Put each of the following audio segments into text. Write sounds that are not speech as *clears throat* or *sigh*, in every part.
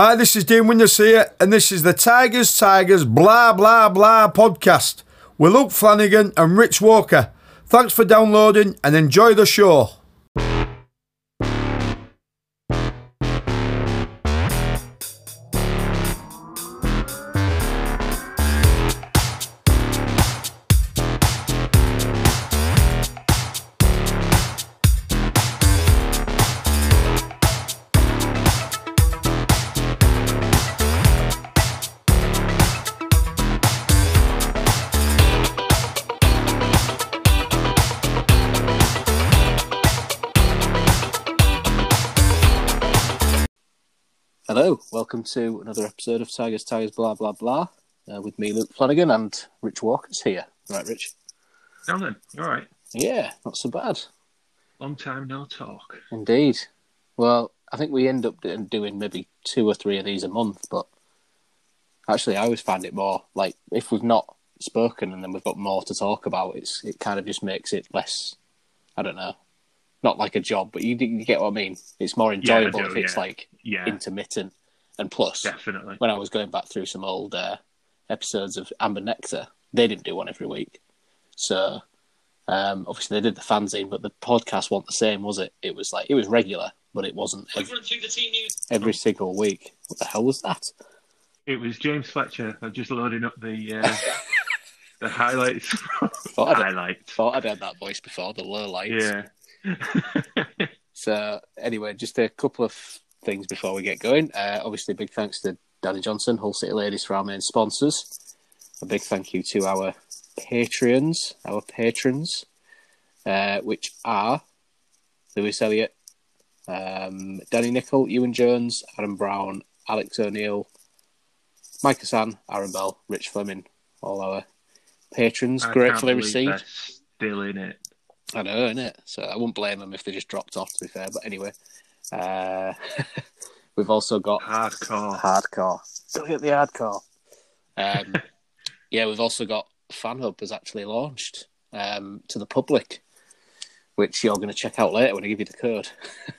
Hi, this is Dean here, and this is the Tigers, Tigers, blah, blah, blah podcast with Luke Flanagan and Rich Walker. Thanks for downloading and enjoy the show. Welcome to another episode of Tigers, Tigers, blah, blah, blah, uh, with me, Luke Flanagan, and Rich Walker's here. Right, Rich? Now then, you all right? Yeah, not so bad. Long time no talk. Indeed. Well, I think we end up do- doing maybe two or three of these a month, but actually, I always find it more like if we've not spoken and then we've got more to talk about, it's it kind of just makes it less. I don't know, not like a job, but you, you get what I mean. It's more enjoyable do, if it's yeah. like Yeah, intermittent, and plus, definitely. when I was going back through some old uh, episodes of Amber Nectar, they didn't do one every week. So um, obviously they did the fanzine, but the podcast wasn't the same, was it? It was like it was regular, but it wasn't every, every single week. What the hell was that? It was James Fletcher. I'm just loading up the uh, *laughs* the highlights. Thought I'd, highlights. thought I'd heard that voice before, the low lights. Yeah. *laughs* So anyway, just a couple of things before we get going. Uh, obviously, big thanks to Danny Johnson, Hull City Ladies, for our main sponsors. A big thank you to our Patreons, our patrons, uh, which are Lewis Elliott, um, Danny Nicol, Ewan Jones, Adam Brown, Alex O'Neill, Mike Hassan, Aaron Bell, Rich Fleming, all our patrons. I Gratefully received. Still in it. I know, innit? So I wouldn't blame them if they just dropped off, to be fair. But anyway, uh, *laughs* we've also got Hardcore. hardcore. Don't get the hardcore. Um, *laughs* yeah, we've also got FanHub has actually launched um, to the public, which you're going to check out later when I give you the code.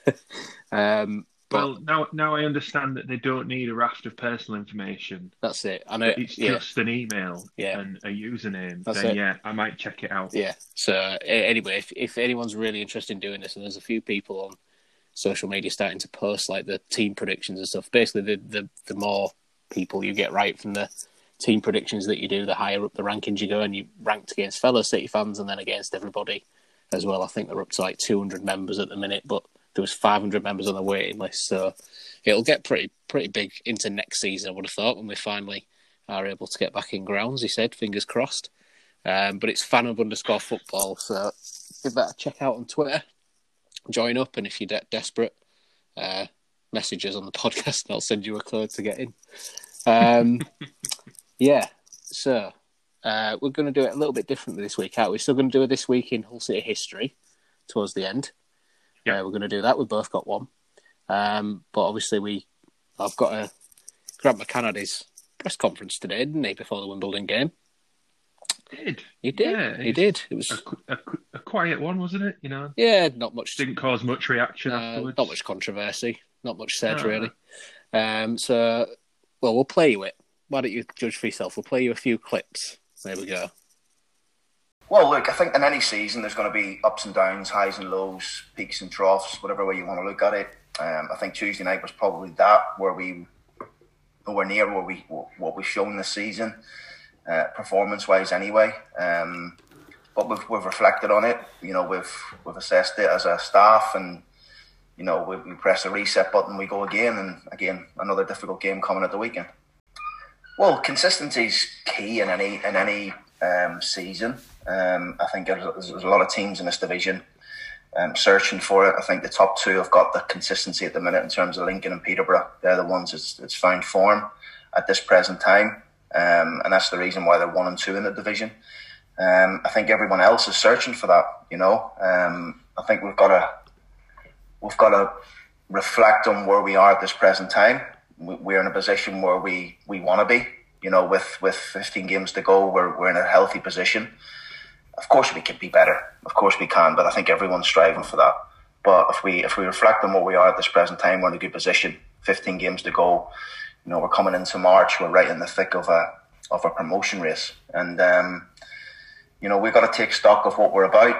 *laughs* um, but Well, now now I understand that they don't need a raft of personal information. that's it. I know. It's yeah, just an email Yeah. and a username. That's then it. yeah, I might check it out. yeah. So uh, anyway, if, if anyone's really interested in doing this, and there's a few people on social media starting to post like the team predictions and stuff. Basically, the the, the more people you get right from the team predictions that you do, the higher up the rankings you go, and you ranked against fellow City fans and then against everybody as well. I think they're up to like 200 members at the minute, but there was 500 members on the waiting list, so it'll get pretty pretty big into next season. I would have thought when we finally are able to get back in grounds. He said, fingers crossed. Um, but it's fanhub underscore football, so give that a check out on Twitter. Join up, and if you're de- desperate, uh, message us on the *laughs* podcast, and I'll send you a code to get in. Um, *laughs* yeah, so uh, we're going to do it a little bit differently this week. Out, we're still going to do it this week in Hull City history towards the end. Yeah. Uh, we're going to do that. We've both got one, um, but obviously we, I've got a Grant McCann had his press conference today, didn't he, before the Wimbledon game? Did He did. Yeah, he did. It was a, a, a quiet one, wasn't it? You know, yeah, not much. didn't cause much reaction Uh, afterwards. not much controversy, not much said No. really. Um, so, well, we'll play you it. Why don't you judge for yourself? We'll play you a few clips. There we go. Well, look, I think in any season there's going to be ups and downs, highs and lows, peaks and troughs, whatever way you want to look at it. Um, I think Tuesday night was probably that where we nowhere near where we what we've shown this season, uh, performance wise anyway. Um, but we've, we've reflected on it. You know, we've we've assessed it as a staff, and you know we, we press the reset button, we go again, and again another difficult game coming at the weekend. Well, consistency is key in any in any um, season. Um, I think there's, there's a lot of teams in this division um, searching for it. I think the top two have got the consistency at the minute in terms of Lincoln and Peterborough. They're the ones that's, that's found form at this present time, um, and that's the reason why they're one and two in the division. Um, I think everyone else is searching for that. You know, um, I think we've got to we've got to reflect on where we are at this present time. We- We're in a position where we, we want to be. You know, with, with 15 games to go, we're, we're in a healthy position. Of course, we can be better. Of course, we can. But I think everyone's striving for that. But if we if we reflect on where we are at this present time, we're in a good position. 15 games to go. You know, we're coming into March. We're right in the thick of a of a promotion race, and um, you know we've got to take stock of what we're about,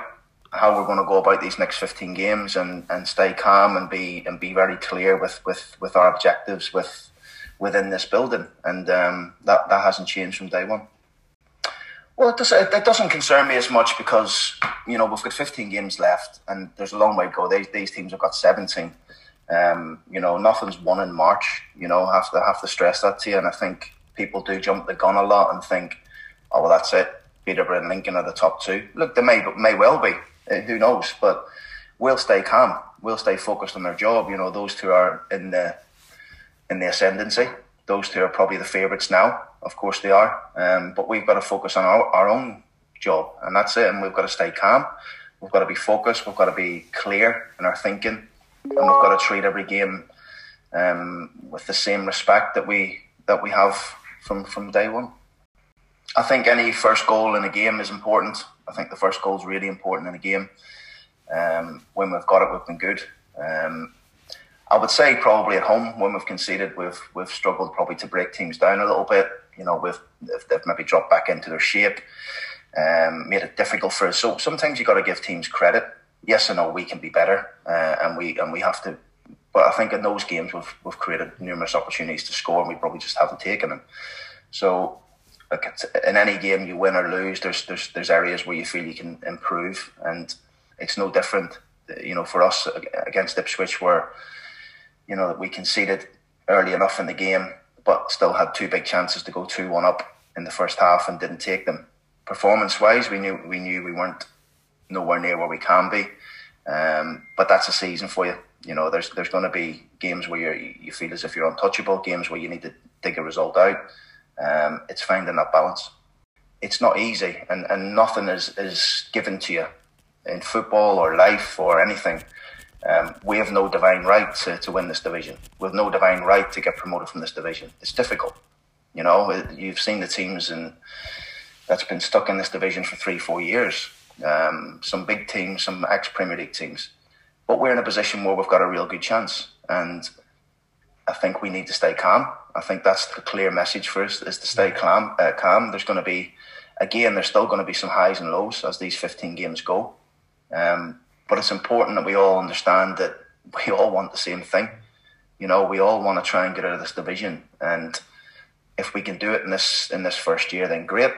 how we're going to go about these next 15 games, and, and stay calm and be and be very clear with with, with our objectives with within this building, and um, that that hasn't changed from day one. Well, it, does, it, doesn't concern me as much because you know we've got 15 games left, and there's a long way to go. These, these teams have got 17. Um, you know, nothing's won in March. You know, have to have to stress that to you. And I think people do jump the gun a lot and think, oh well, that's it. Peterborough and Lincoln are the top two. Look, they may may well be. Uh, who knows? But we'll stay calm. We'll stay focused on their job. You know, those two are in the in the ascendancy. Those two are probably the favourites now. Of course they are. Um, but we've got to focus on our, our own job, and that's it. And we've got to stay calm. We've got to be focused. We've got to be clear in our thinking, and we've got to treat every game um, with the same respect that we that we have from from day one. I think any first goal in a game is important. I think the first goal is really important in a game. Um, when we've got it, we've been good. Um, I would say probably at home when we've conceded, we've we've struggled probably to break teams down a little bit. You know, we've they've maybe dropped back into their shape, um, made it difficult for us. So sometimes you have got to give teams credit. Yes, I know we can be better, uh, and we and we have to. But I think in those games we've we've created numerous opportunities to score, and we probably just haven't taken them. So, like in any game you win or lose, there's there's there's areas where you feel you can improve, and it's no different. You know, for us against Ipswich, where you know, we conceded early enough in the game, but still had two big chances to go two one up in the first half and didn't take them. Performance wise, we knew we knew we weren't nowhere near where we can be, um, but that's a season for you. You know, there's there's going to be games where you you feel as if you're untouchable, games where you need to dig a result out. Um, it's finding that balance. It's not easy, and, and nothing is, is given to you in football or life or anything. Um, we have no divine right to, to win this division. We have no divine right to get promoted from this division. It's difficult. You know, you've seen the teams and that's been stuck in this division for three, four years. Um, some big teams, some ex Premier League teams. But we're in a position where we've got a real good chance. And I think we need to stay calm. I think that's the clear message for us is to stay calm. Uh, calm. There's going to be, again, there's still going to be some highs and lows as these 15 games go. Um, but it's important that we all understand that we all want the same thing. You know, we all want to try and get out of this division, and if we can do it in this in this first year, then great.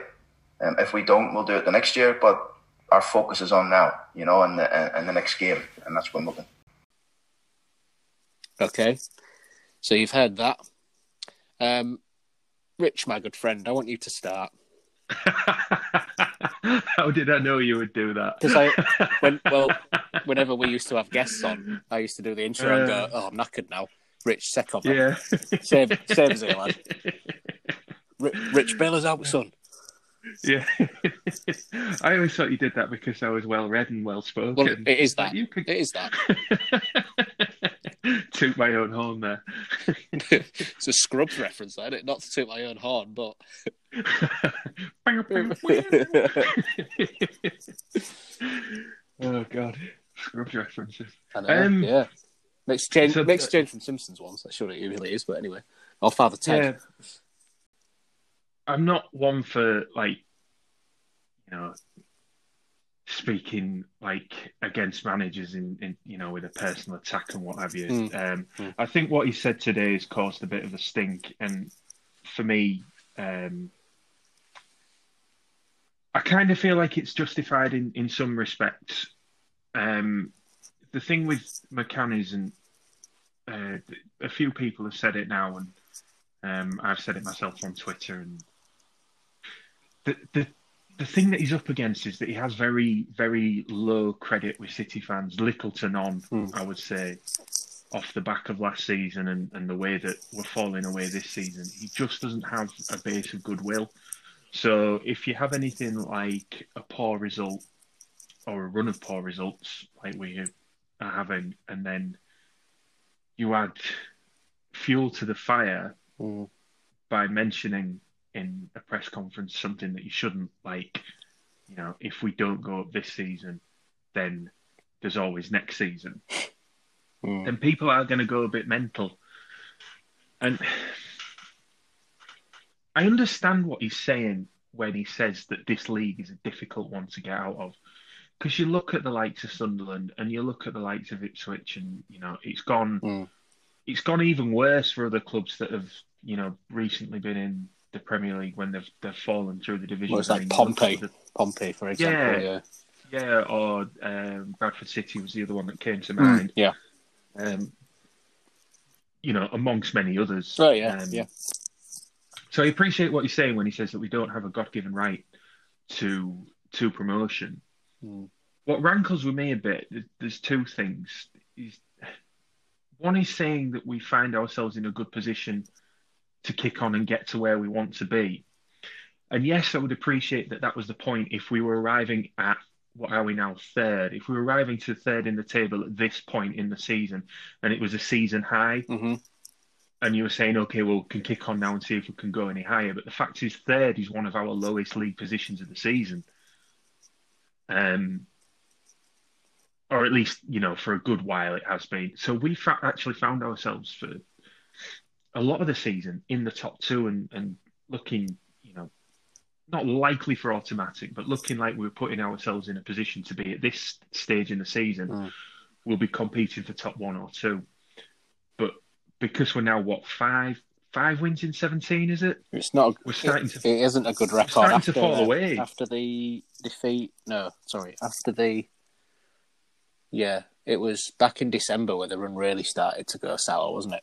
Um, if we don't, we'll do it the next year. But our focus is on now, you know, and the and the next game, and that's Wimbledon. Okay, so you've heard that. Um, Rich, my good friend, I want you to start. *laughs* How did I know you would do that? Because I, *laughs* when, well, whenever we used to have guests on, I used to do the intro uh, and go. "Oh, I'm knackered now." Rich, sec off. Yeah, save, save us here, lad. *laughs* Rich, bail us out, son. Yeah, *laughs* I always thought you did that because I was well read and well spoken. Well, it is that. You could... It is that. *laughs* toot my own horn there. *laughs* it's a Scrubs reference, isn't it? Not to toot my own horn, but. oh god, Scrubs references. I know. Um, yeah, makes change. So, makes change from Simpsons ones. That sure it usually is, but anyway. Or Father Ted. Yeah. I'm not one for like, you know, speaking like against managers in, in you know with a personal attack and what have you. Mm. Um, mm. I think what he said today has caused a bit of a stink, and for me, um, I kind of feel like it's justified in in some respects. Um, the thing with McCann is, and uh, a few people have said it now, and um, I've said it myself on Twitter, and the the the thing that he's up against is that he has very, very low credit with City fans, little to none, mm. I would say, off the back of last season and, and the way that we're falling away this season. He just doesn't have a base of goodwill. So if you have anything like a poor result or a run of poor results, like we are having, and then you add fuel to the fire mm. by mentioning in a press conference something that you shouldn't like you know if we don't go up this season then there's always next season *laughs* mm. then people are going to go a bit mental And I understand what he's saying when he says that this league is a difficult one to get out of. Because you look at the likes of Sunderland and you look at the likes of Ipswich, and you know it's gone, Mm. it's gone even worse for other clubs that have you know recently been in the Premier League when they've they've fallen through the divisions. Well, it's like mean, you look Pompey. the- Pompey, for example. Yeah. Yeah. yeah, or um, Bradford City was the other one that came to Mm. mind. Yeah. Um, you know, amongst many others. Oh, yeah. Um, yeah. So I appreciate what he's saying when he says that we don't have a God-given right to to promotion. Mm. What rankles with me a bit, there's- there's two things. He's, one is saying that we find ourselves in a good position to kick on and get to where we want to be. And yes, I would appreciate that that was the point if we were arriving at what are we now third? If we were arriving to third in the table at this point in the season, and it was a season high, hmm and you were saying, okay, well, we can kick on now and see if we can go any higher. But the fact is, third is one of our lowest league positions of the season. Um, or at least, you know, for a good while it has been. So we fa- actually found ourselves for a lot of the season in the top two and, and looking, you know, not likely for automatic, but looking like we were putting ourselves in a position to be at this stage in the season, Mm. we'll be competing for top one or two. But because we're now what five five wins in seventeen, is it? It's not. We're starting it, to- it isn't a good record. starting after, to fall uh, away. after the defeat. No, sorry. After the. Yeah, it was back in December where the run really started to go sour, wasn't it?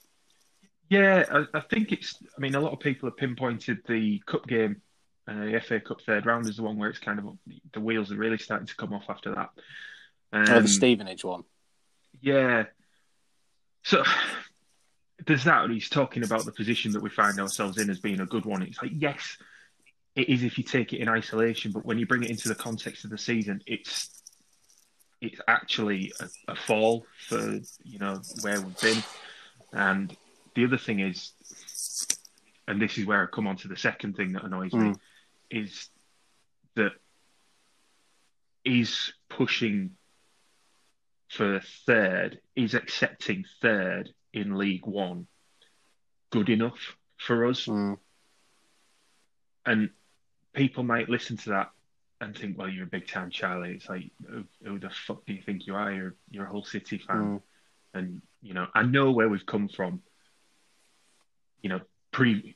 Yeah, I, I think it's. I mean, a lot of people have pinpointed the cup game, uh, the FA Cup third round, as the one where it's kind of the wheels are really starting to come off after that. Um, oh, the Stevenage one. Yeah. So there's that. and He's talking about the position that we find ourselves in as being a good one. It's like, yes, it is if you take it in isolation, but when you bring it into the context of the season, it's it's actually a, a fall for you know where we've been. And the other thing is, and this is where I come on to the second thing that annoys me, Mm. is that is pushing for third, is accepting third in League One good enough for us? Mm. And people might listen to that and think, well, you're a big time Charlie. It's like, who, who the fuck do you think you are? You're, you're a Hull City fan. Mm. And, you know, I know where we've come from, you know, pre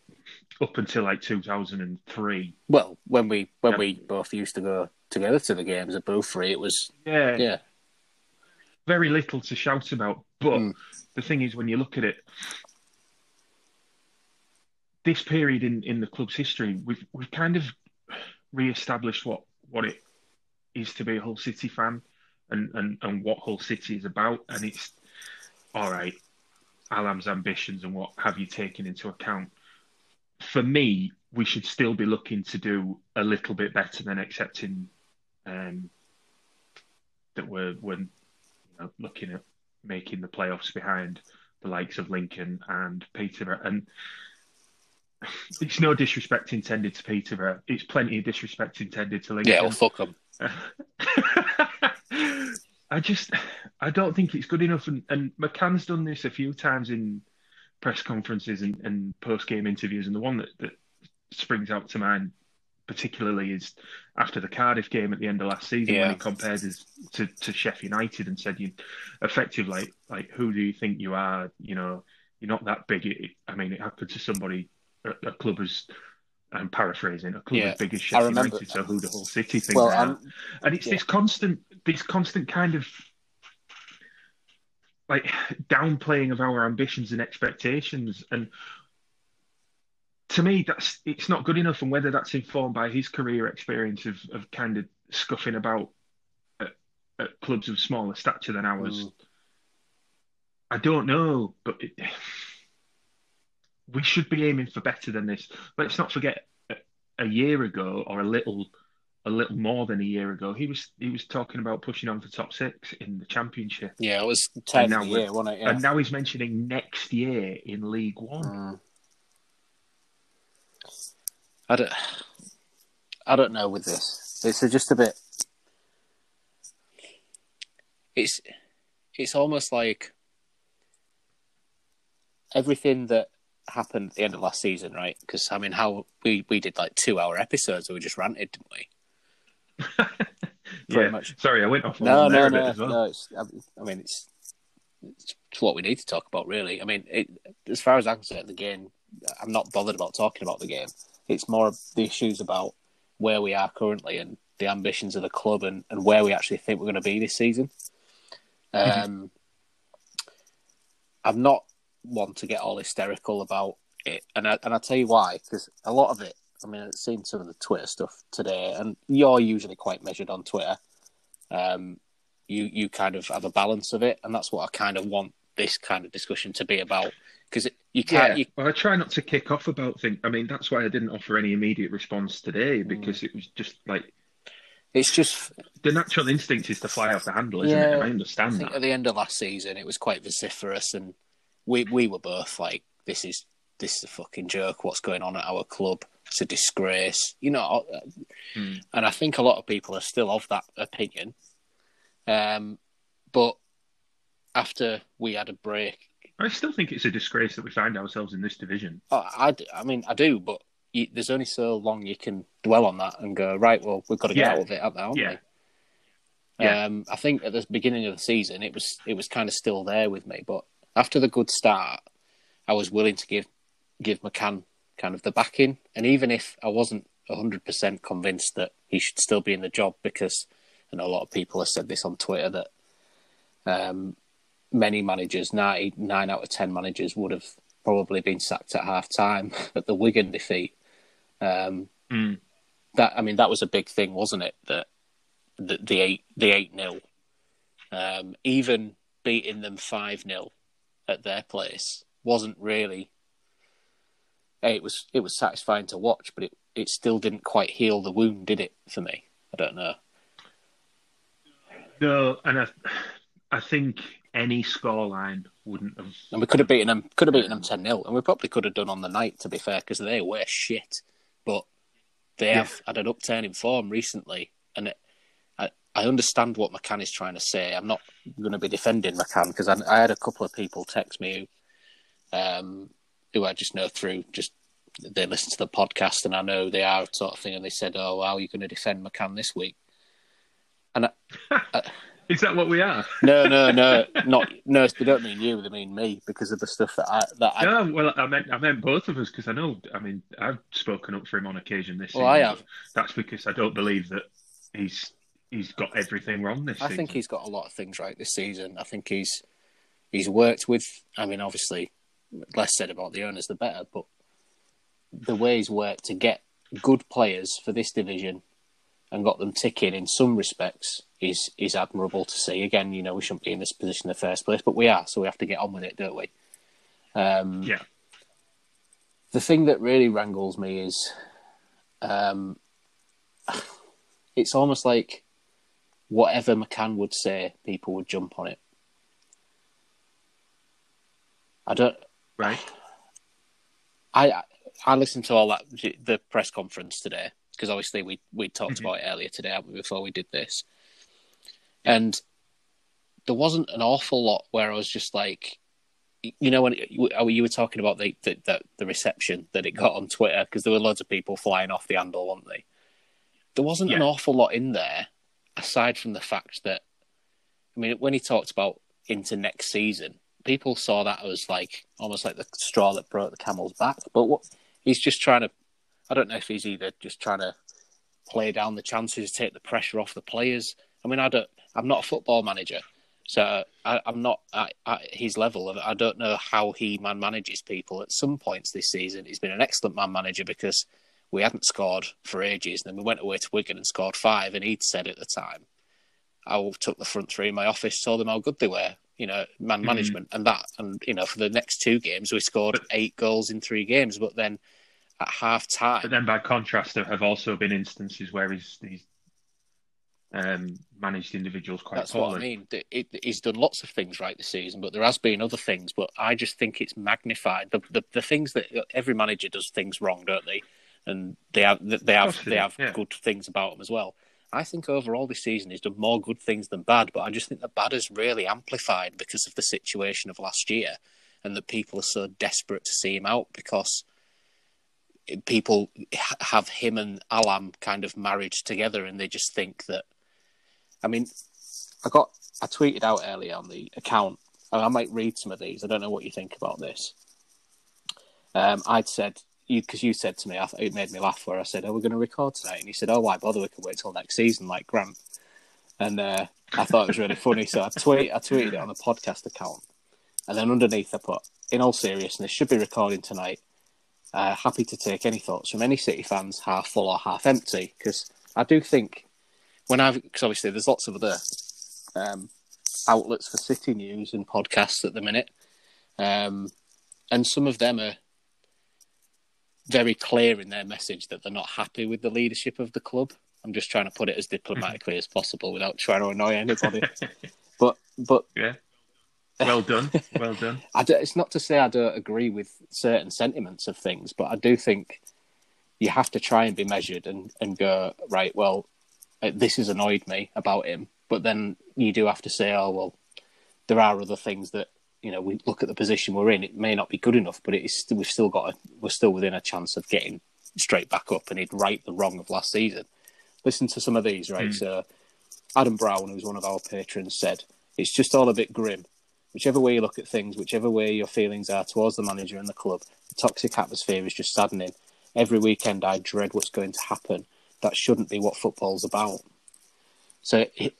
up until like 2003. Well, when we when Yeah. we both used to go together to the games at Boothferry, it was Yeah. yeah. very little to shout about. But Mm. the thing is, when you look at it, this period in, in the club's history, we've we've kind of re-established what what it is to be a Hull City fan, and and and what Hull City is about. And it's all right. Allam's ambitions and what have you taken into account? For me, we should still be looking to do a little bit better than accepting um, that we're, we're you know, looking at making the playoffs behind the likes of Lincoln and Peterborough. And it's no disrespect intended to Peterborough. It's plenty of disrespect intended to Lincoln. Yeah, well, fuck them. *laughs* I just, I don't think it's good enough. And, and McCann's done this a few times in press conferences and, and post game interviews. And the one that, that springs out to mind particularly is after the Cardiff game at the end of last season Yeah. when he compared us to, to Sheffield United and said, "You effective like like who do you think you are? You know, you're not that big." It, I mean, it happened to somebody at a club as I'm paraphrasing a club Yeah, as big as Sheffield United. So who the whole city think Well, um, and it's yeah. this constant this constant kind of like downplaying of our ambitions and expectations. And to me that's it's not good enough. And whether that's informed by his career experience of, of kind of scuffing about at, at clubs of smaller stature than ours. Mm. i don't know but it, we should be aiming for better than this. Let's not forget a, a year ago or a little a little more than a year ago he was he was talking about pushing on for top six in the championship yeah, it was ten now year, wasn't it? Yeah. and now he's mentioning next year in league one Mm. I don't. I don't know with this. It's just a bit. It's, it's almost like everything that happened at the end of last season, right? Because I mean, how we we did like two hour episodes where we just ranted, didn't we? *laughs* Yeah. much. Sorry, I went off. No, no, no, as well. no. It's, I mean, it's it's what we need to talk about, really. I mean, it, as far as I'm concerned, the game. I'm not bothered about talking about the game. It's more the issues about where we are currently and the ambitions of the club and, and where we actually think we're going to be this season. Um, I'm not one to get all hysterical about it, and I, and I'll tell you why. Because a lot of it, I mean, I've seen some of the Twitter stuff today, and you're usually quite measured on Twitter. Um, you you kind of have a balance of it, and that's what I kind of want this kind of discussion to be about. Because you can't, you, well, I try not to kick off about things. I mean, that's why I didn't offer any immediate response today Mm. because it was just like it's just the natural instinct is to fly off the handle, isn't it? Yeah, And I I understand think that. at the end of last season, it was quite vociferous, and we we were both like, "This is this is a fucking joke. What's going on at our club? It's a disgrace." You know, Hmm. and I think a lot of people are still of that opinion. Um, but after we had a break, I still think it's a disgrace that we find ourselves in this division. I, I mean, I do, but you, there's only so long you can dwell on that and go, right, well, we've got to get Yeah. out of it, haven't we? Yeah. Yeah. Um, I think at the beginning of the season, it was it was kind of still there with me, but after the good start, I was willing to give give McCann kind of the backing, and even if I wasn't hundred percent convinced that he should still be in the job, because I know a lot of people have said this on Twitter that um, many managers, nine nine out of ten managers, would have probably been sacked at half time *laughs* at the Wigan defeat. Um, Mm. that I mean, that was a big thing, wasn't it? That the, the eight the eight nil, um, even beating them five 0 at their place wasn't really. It was it was satisfying to watch, but it, it still didn't quite heal the wound, did it? For me, I don't know. No, and I, I think any scoreline wouldn't have. And we could have beaten them, could have beaten them ten 0 and we probably could have done on the night. To be fair, because they were shit, but they Yeah. have had an upturn in form recently, and it, I I understand what McCann is trying to say. I'm not going to be defending McCann because I, I had a couple of people text me who, um, who I just know through just they listen to the podcast and I know they are sort of thing, and they said, "Oh, how are you going to defend McCann this week?" And I, *laughs* Is that what we are? no, no, no, *laughs* not no. They don't mean you. They mean me because of the stuff that I that I. No, well, I meant I meant both of us because I know. I mean, I've spoken up for him on occasion this Well, season. I have. That's because I don't believe that he's he's got everything wrong this I season. think he's got a lot of things right this season. I think he's he's worked with. I mean, obviously, less said about the owners, the better. But the ways worked to get good players for this division and got them ticking in some respects is is admirable to see. Again, you know, we shouldn't be in this position in the first place, but we are, so we have to get on with it, don't we? Um, Yeah. the thing that really wrangles me is um, it's almost like whatever McCann would say, people would jump on it. I don't. Right. I I listened to all that the press conference today because obviously we we talked Mhm. about it earlier today before we did this, and there wasn't an awful lot where I was just like, you know, when you, you were talking about the the, the, the reception that it got on Twitter because there were loads of people flying off the handle, weren't they? There wasn't an awful lot in there aside from the fact that, I mean, when he talked about into next season, people saw that as like almost like the straw that broke the camel's back. But what he's just trying to, I don't know if he's either just trying to play down the chances, take the pressure off the players. I mean, I don't, I'm not a football manager, so I, I'm not at, at his level. I don't know how he man manages people. At some points this season, he's been an excellent man manager because we hadn't scored for ages, and then we went away to Wigan and scored five, and he'd said at the time, I took the front three in my office, told them how good they were, you know, man Mhm. management and that. And, you know, for the next two games, we scored But- eight goals in three games. But then at half time, But then, by contrast, there have also been instances where he's he's um, managed individuals quite that's poorly. what I mean. It, it, he's done lots of things right this season, but there has been other things. But I just think it's magnified. The, the, the things that every manager does things wrong, don't they? And they have they have they they have yeah. good things about them as well. I think overall this season he's done more good things than bad, but I just think the bad is really amplified because of the situation of last year. and that people are so desperate to see him out because people have him and Allam kind of married together, and they just think that. I mean, I got I tweeted out earlier on the account, and I might read some of these. I don't know what you think about this. Um, I'd said you because you said to me, I it made me laugh. Where I said, "Are we going to record tonight?" And he said, "Oh, why bother? We can wait till next season, like Grant." And uh, I thought it was really funny, so I tweet I tweeted it on the podcast account, and then underneath I put, "In all seriousness, should be recording tonight. Uh, happy to take any thoughts from any City fans, half full or half empty, because I do think when I've because obviously there's lots of other um, outlets for City news and podcasts at the minute, um, and some of them are very clear in their message that they're not happy with the leadership of the club. I'm just trying to put it as diplomatically as possible without trying to annoy anybody. *laughs* but but yeah, well done, well done. *laughs* I do, it's not to say I don't agree with certain sentiments of things, but I do think you have to try and be measured and, and go right. Well, uh, this has annoyed me about him, but then you do have to say, oh well, there are other things that you know. We look at the position we're in; it may not be good enough, but it is. We've still got. A, we're still within a chance of getting straight back up, and he'd right the wrong of last season. Listen to some of these, right? Mm. So, Adam Brown, who's one of our patrons, said it's just all a bit grim. Whichever way you look at things, whichever way your feelings are towards the manager and the club, the toxic atmosphere is just saddening. Every weekend, I dread what's going to happen. That shouldn't be what football's about. So, it,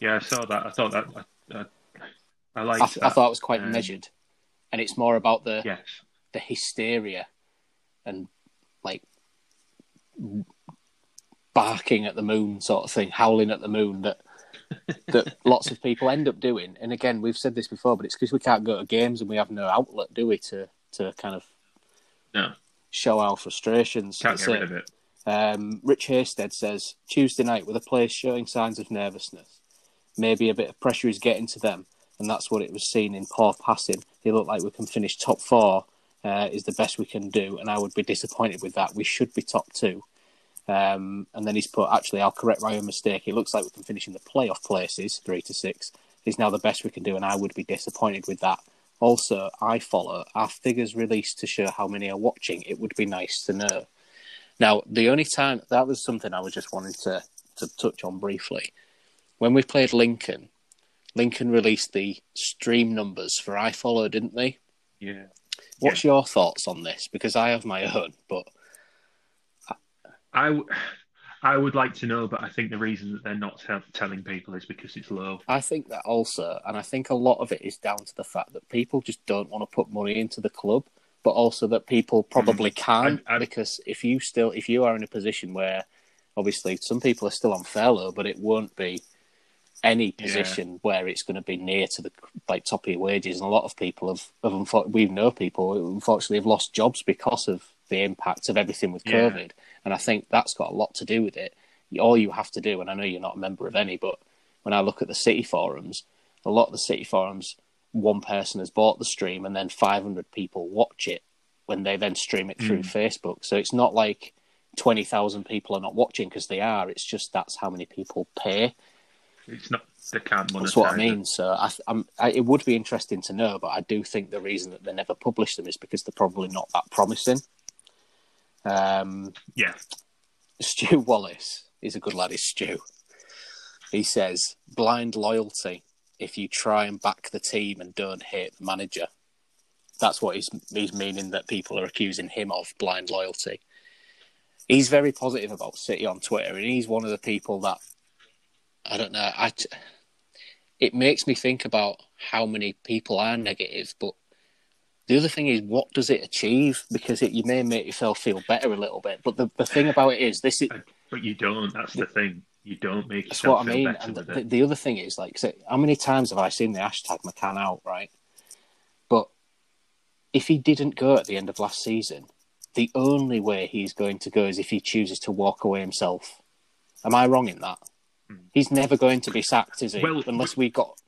yeah, I saw that. I thought that. I, I, I liked. I, th- I, thought it was quite um, measured, and it's more about the yes. the hysteria and like barking at the moon sort of thing, howling at the moon that *laughs* that lots of people end up doing. And again, we've said this before, but it's because we can't go to games and we have no outlet, do we, to to kind of no. show our frustrations. Can't get rid of it. Um, Rich Hasted says Tuesday night with a players showing signs of nervousness, maybe a bit of pressure is getting to them, and that's what it was seen in poor passing. They look like we can finish top four. Uh, is the best we can do, and I would be disappointed with that. We should be top two. Um, and then he's put, actually, I'll correct my own mistake. It looks like we can finish in the playoff places, three to six. Is now the best we can do, and I would be disappointed with that. Also, I follow our figures released to show how many are watching. It would be nice to know. Now, the only time that was something I was just wanting to, to touch on briefly. When we played Lincoln, Lincoln released the stream numbers for iFollow, didn't they? Yeah. What's yeah. your thoughts on this? Because I have my own, but I, I would like to know, but I think the reason that they're not t- telling people is because it's low. I think that also, and I think a lot of it is down to the fact that people just don't want to put money into the club, but also that people probably mm. can I, I, because if you still, if you are in a position where, obviously, some people are still on furlough, but it won't be any position yeah. where it's going to be near to the like top of your wages, and a lot of people have, have we know people who unfortunately have lost jobs because of the impact of everything with yeah. COVID. And I think that's got a lot to do with it. All you have to do, and I know you're not a member of any, but when I look at the city forums, a lot of the city forums, one person has bought the stream and then 500 people watch it when they then stream it through mm. Facebook. So it's not like 20,000 people are not watching because they are. It's just that's how many people pay. It's not they can't monetize. That's what I mean. So I, I, it would be interesting to know, but I do think the reason that they never publish them is because they're probably not that promising. Um, yeah. Stu Wallace is a good lad, is Stu. He says, blind loyalty if you try and back the team and don't hate the manager. That's what he's, he's meaning that people are accusing him of blind loyalty. He's very positive about City on Twitter, and he's one of the people that I don't know. I, it makes me think about how many people are negative, but the other thing is, what does it achieve? Because it, you may make yourself feel better a little bit. But the, the thing about it is, this is. But you don't. That's the thing. You don't make That's what I mean. And the, the, the, other thing is, like, so how many times have I seen the hashtag McCann out, right? But if he didn't go at the end of last season, the only way he's going to go is if he chooses to walk away himself. Am I wrong in that? Hmm. He's never going to be sacked, is he? Well, Unless we got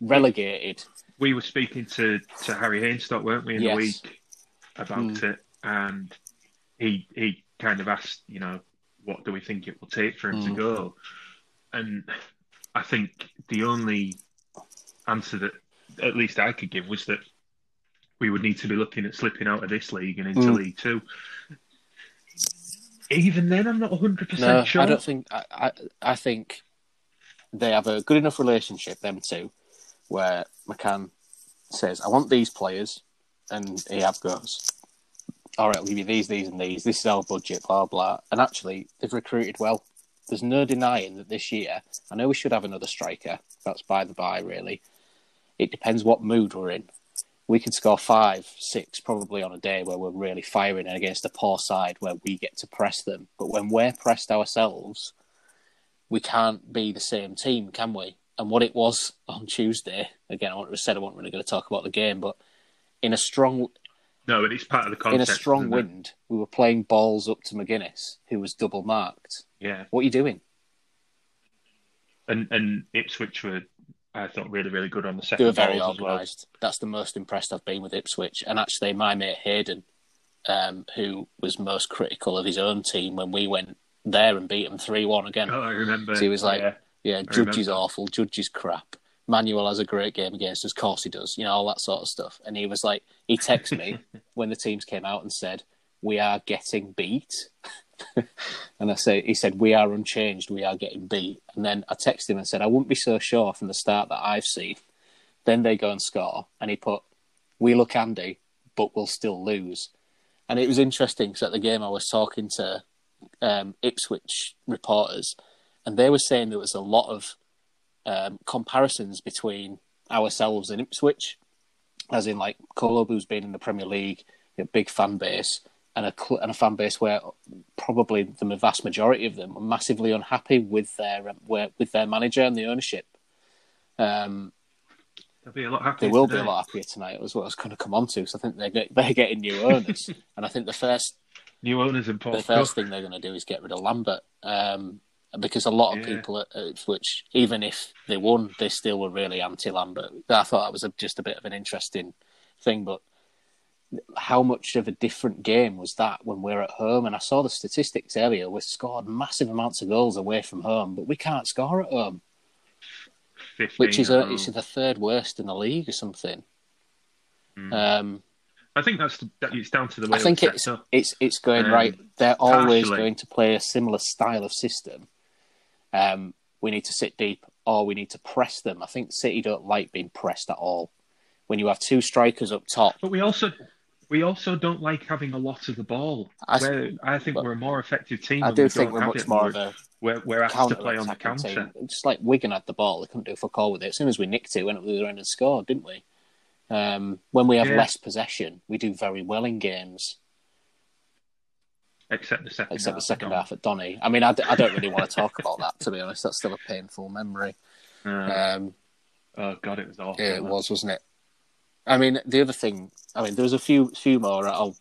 relegated we were speaking to, to Harry Hainstock, weren't we, in yes. the week about mm. it, and he he kind of asked, you know, what do we think it will take for him mm. to go, and I think the only answer that at least I could give was that we would need to be looking at slipping out of this league and into Mm. League Two. Even then, I'm not 100 No, percent sure. I don't think. I, I I think they have a good enough relationship, them two, where McCann says, "I want these players," and Ehab goes, "All right, I'll give you these, these, and these. This is our budget, blah blah." And actually, they've recruited well. There's no denying that this year. I know we should have another striker. That's by the by, really. It depends what mood we're in. We can score five, six, probably on a day where we're really firing and against a poor side where we get to press them. But when we're pressed ourselves, we can't be the same team, can we? And what it was on Tuesday, again, I want said I wasn't really going to talk about the game, but in a strong no, but it's part of the concept. in a strong isn't it? wind, we were playing balls up to Magennis, who was double marked. Yeah, What are you doing? and and Ipswich were, I thought, really really good on the They second were very as well. organised. That's the most impressed I've been with Ipswich. And actually, my mate Hayden, um, who was most critical of his own team when we went there and beat them 3 1 again. Oh, I remember. So he was oh, like, yeah. Yeah, Judge is awful. Judge is crap. Manuel has a great game against us. Of course he does. You know, all that sort of stuff. And he was like, he texted me *laughs* when the teams came out and said, we are getting beat. *laughs* and I say, he said, we are unchanged. We are getting beat. And then I texted him and said, I wouldn't be so sure from the start that I've seen. Then they go and score. And he put, we look handy, but we'll still lose. And it was interesting because at the game I was talking to um, Ipswich reporters, and they were saying there was a lot of um, comparisons between ourselves and Ipswich, as in like Colob, who's been in the Premier League, a big fan base, and a cl- and a fan base where probably the vast majority of them are massively unhappy with their um, where, with their manager and the ownership. Um, They'll be a lot happier. they will be a lot happier tonight. Was what I was going to come on to. because I think they're get, *laughs* they're getting new owners, *laughs* and I think the first New owners Paul. the first thing they're going to do is get rid of Lambert. Um, because a lot of Yeah. people at Ipswich, even if they won, they still were really anti-Lambert. I thought that was a, just a bit of an interesting thing. But how much of a different game was that when we're at home? And I saw the statistics earlier. We scored massive amounts of goals away from home, but we can't score at home, 15 which is a, it's the third worst in the league or something. Mm. Um, I think that's the, that it's down to the way I think it's it's it's it's going Um, right. They're always partially. going to play a similar style of system. Um, we need to sit deep, or we need to press them. I think City don't like being pressed at all. When you have two strikers up top, But we also we also don't like having a lot of the ball. I- We're- I think we're a more effective team. I do we think we're much it. more We're, of a we're, we're asked to play on the counter. team. Just like Wigan had the ball, they couldn't do fuck all with it. As soon as we nicked it, went up the other end and scored, didn't we? Um, when we have Yeah. less possession, we do very well in games, Except the second except half. the second half at Donny. I mean, I, d- I don't really want to talk about that, to be honest. That's still a painful memory. Uh, Um, oh god, it was awful. Yeah, it was, wasn't it? I mean, the other thing. I mean, there was a few, few more. I'll,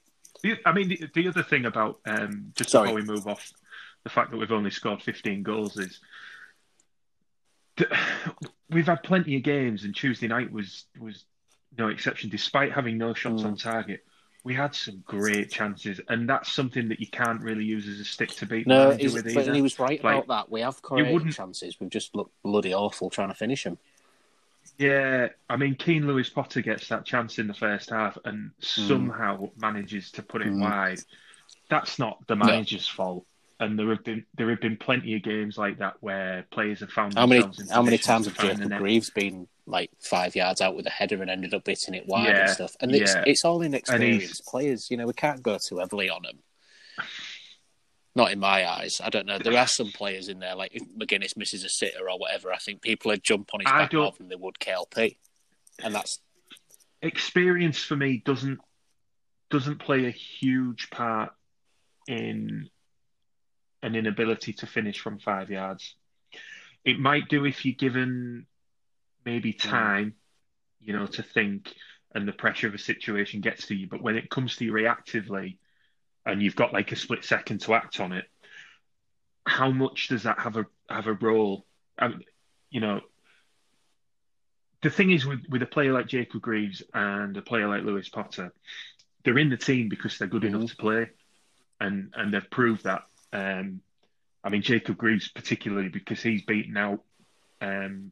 I mean, the, the other thing about um, just Sorry. before we move off the fact that we've only scored 15 goals is *sighs* we've had plenty of games, and Tuesday night was was no exception. Despite having no shots Mm. on target, we had some great chances, and that's something that you can't really use as a stick to beat. the no, he's, with but either. he was right Like, about that. We have created chances. We've just looked bloody awful trying to finish them. Yeah, I mean, Keane Lewis Potter gets that chance in the first half and Hmm. somehow manages to put it Mm. wide. That's not the manager's fault. And there have been there have been plenty of games like that where players have found How many, how many times have Jacob. Greaves been like five yards out with a header and ended up hitting it wide Yeah, and stuff? And it's, yeah. it's all inexperienced players. You know, we can't go too heavily on them. Not in my eyes. I don't know. There are some players in there, like if Magennis misses a sitter or whatever. I think people would jump on his I back more than they would KLP, and that's Experience for me doesn't doesn't play a huge part in an inability to finish from five yards. It might do if you're given maybe time, you know, to think and the pressure of a situation gets to you. But when it comes to you reactively and you've got like a split second to act on it, how much does that have a have a role? I mean, you know, the thing is with, with a player like Jacob Greaves and a player like Lewis Potter, they're in the team because they're good Mhm. enough to play, and and they've proved that. Um, I mean Jacob Greaves particularly because he's beaten out um,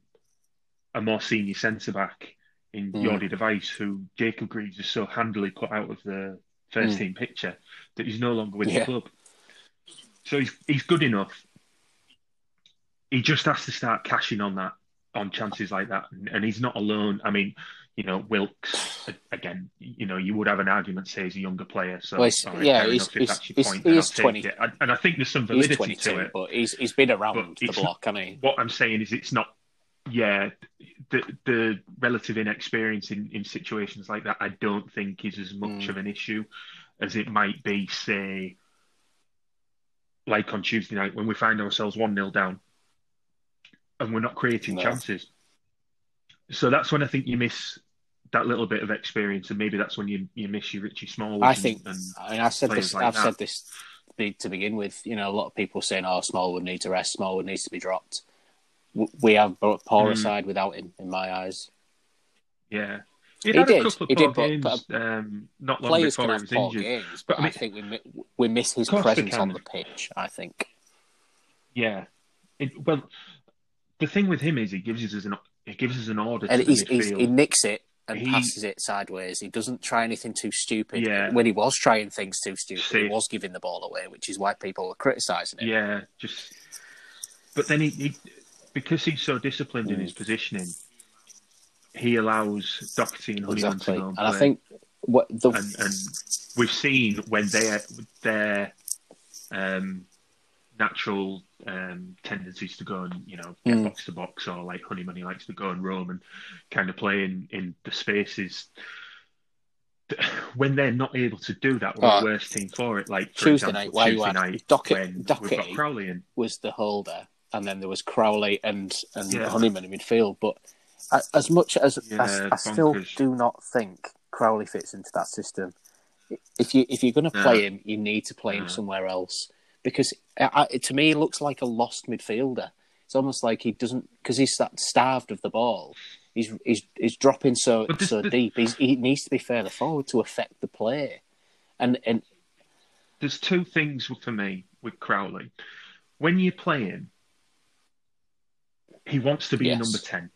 a more senior centre back in Mm. Jordy de Wijs, who Jacob Greaves has so handily put out of the first Mm. team picture that he's no longer with Yeah. the club. So he's he's good enough. He just has to start cashing on that on chances like that, and, and he's not alone. I mean, you know, Wilks again. You know, you would have an argument say he's a younger player. So Well, he's- right, yeah, he's- if he's- he's- point, he then is I'll 20. it. And, I think there's some validity to it. but he's he's been around But the block, hasn't he? What I'm saying is, it's not. Yeah, the the relative inexperience in, in situations like that, I don't think is as much Mm. of an issue as it might be, say, like on Tuesday night when we find ourselves one 0 down, and we're not creating No. chances. So that's when I think you miss that little bit of experience, and maybe that's when you you miss your Richie Small. I think. and I mean, I've said this. like I've that. said this to begin with. You know, a lot of people saying, "Oh, Smallwood needs a rest. Smallwood needs to be dropped." We have brought Paul Mm. aside without him, in my eyes. yeah, he He had did, a couple of he did, games but um, not long before he was injured. games, But, but I mean- I think we we miss his Of course they presence on the pitch. I think. Yeah. It, well, the thing with him is he gives us an he gives us an order and to the he's, he's, he nicks it and He- passes it sideways. He doesn't try anything too stupid. Yeah. When he was trying things too stupid, he was giving the ball away, which is why people are criticising him. Yeah, just. But then he, he because he's so disciplined in Mm. his positioning, he allows Docherty and Honeyman exactly. to go and And I think what the and, and we've seen when their their um, natural um, tendencies to go and you know get Mm. box to box or like Honeyman he likes to go and roam and kind of play in, in the spaces. When they're not able to do that, we're Oh. the worst team for it. Like for Tuesday example, night, Tuesday night Docket- when we've Docherty got Crowley in. was the holder, and then there was Crowley and and Yeah. Honeyman in midfield. But as much as Yeah, I, I still do not think Crowley fits into that system. If you if you're going to No. play him, you need to play him somewhere else because I, I- to me, he looks like a lost midfielder. It's almost like he doesn't because he's that starved of the ball. He's he's he's dropping so this- so this- deep. He's, he needs to be further forward to affect the play. And and There's two things for me with Crowley. When you play him, he wants to be a number 10.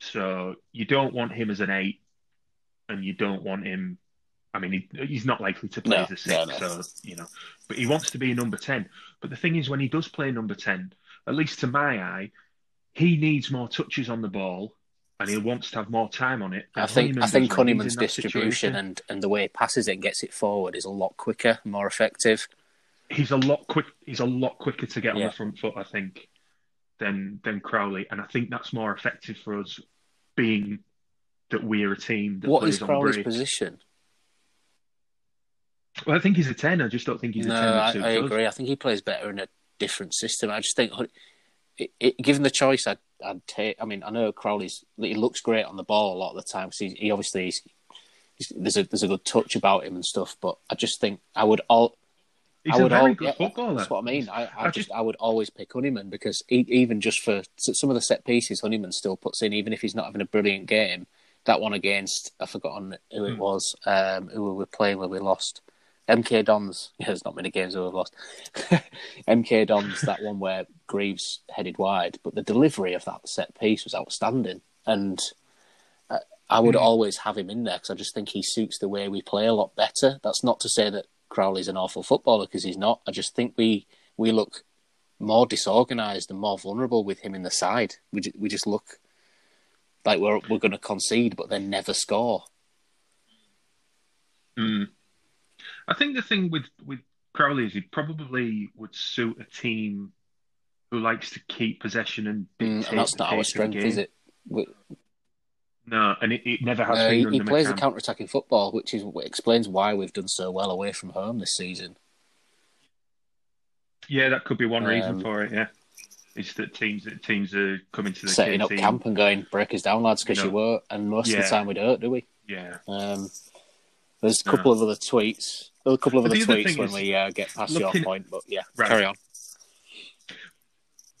So you don't want him as an 8, and you don't want him. I mean, he, he's not likely to play No, as a 6, no, no. so, you know. But he wants to be a number 10. But the thing is, when he does play number 10, at least to my eye, he needs more touches on the ball. And he wants to have more time on it. I think Honeyman I think Honeyman's distribution situation. and, and the way he passes it and gets it forward is a lot quicker, more effective. he's a lot quick. He's a lot quicker to get on the front foot, I think, than than Crowley, and I think that's more effective for us, being that we're a team that What plays is Crowley's position? Well, I think he's a ten. I just don't think he's no, a ten. I, I agree. I think he plays better in a different system. I just think, it, it, given the choice, I'd, I'd take. I mean, I know Crowley's he looks great on the ball a lot of the time. He, he obviously he's, he's, there's a there's a good touch about him and stuff. But I just think I would all. He's I a would very al- good yeah, footballer. That's what I mean. I, I, I just, just- I would always pick Honeyman because he, even just for some of the set pieces, Honeyman still puts in, even if he's not having a brilliant game. That one against I've forgotten who it Hmm. was, um, who we were playing where we lost. MK Dons. *laughs* Yeah, there's not many games where we've lost. *laughs* MK Dons. That one where Greaves headed wide, but the delivery of that set piece was outstanding, and uh, I would Hmm. always have him in there because I just think he suits the way we play a lot better. That's not to say that Crowley's an awful footballer because he's not. I just think we we look more disorganised and more vulnerable with him in the side. We ju- we just look like we're we're going to concede, but then never score. Mm. I think the thing with with Crowley is he probably would suit a team who likes to keep possession and Mm, and that's not our pace of the strength, is it? We, No, and it, it never has uh, been he, he plays a McCann. counter-attacking football, which is explains why we've done so well away from home this season. Yeah, that could be one reason Um, for it. Yeah, it's that teams that teams are coming to the Setting up KC. camp and going break us down, lads, because You won't. And most of the time we don't, do we? Yeah, Um, there's a No. couple of other tweets. There's a couple of other other tweets when is, we uh, get past looking- your point, but yeah, Right. carry on.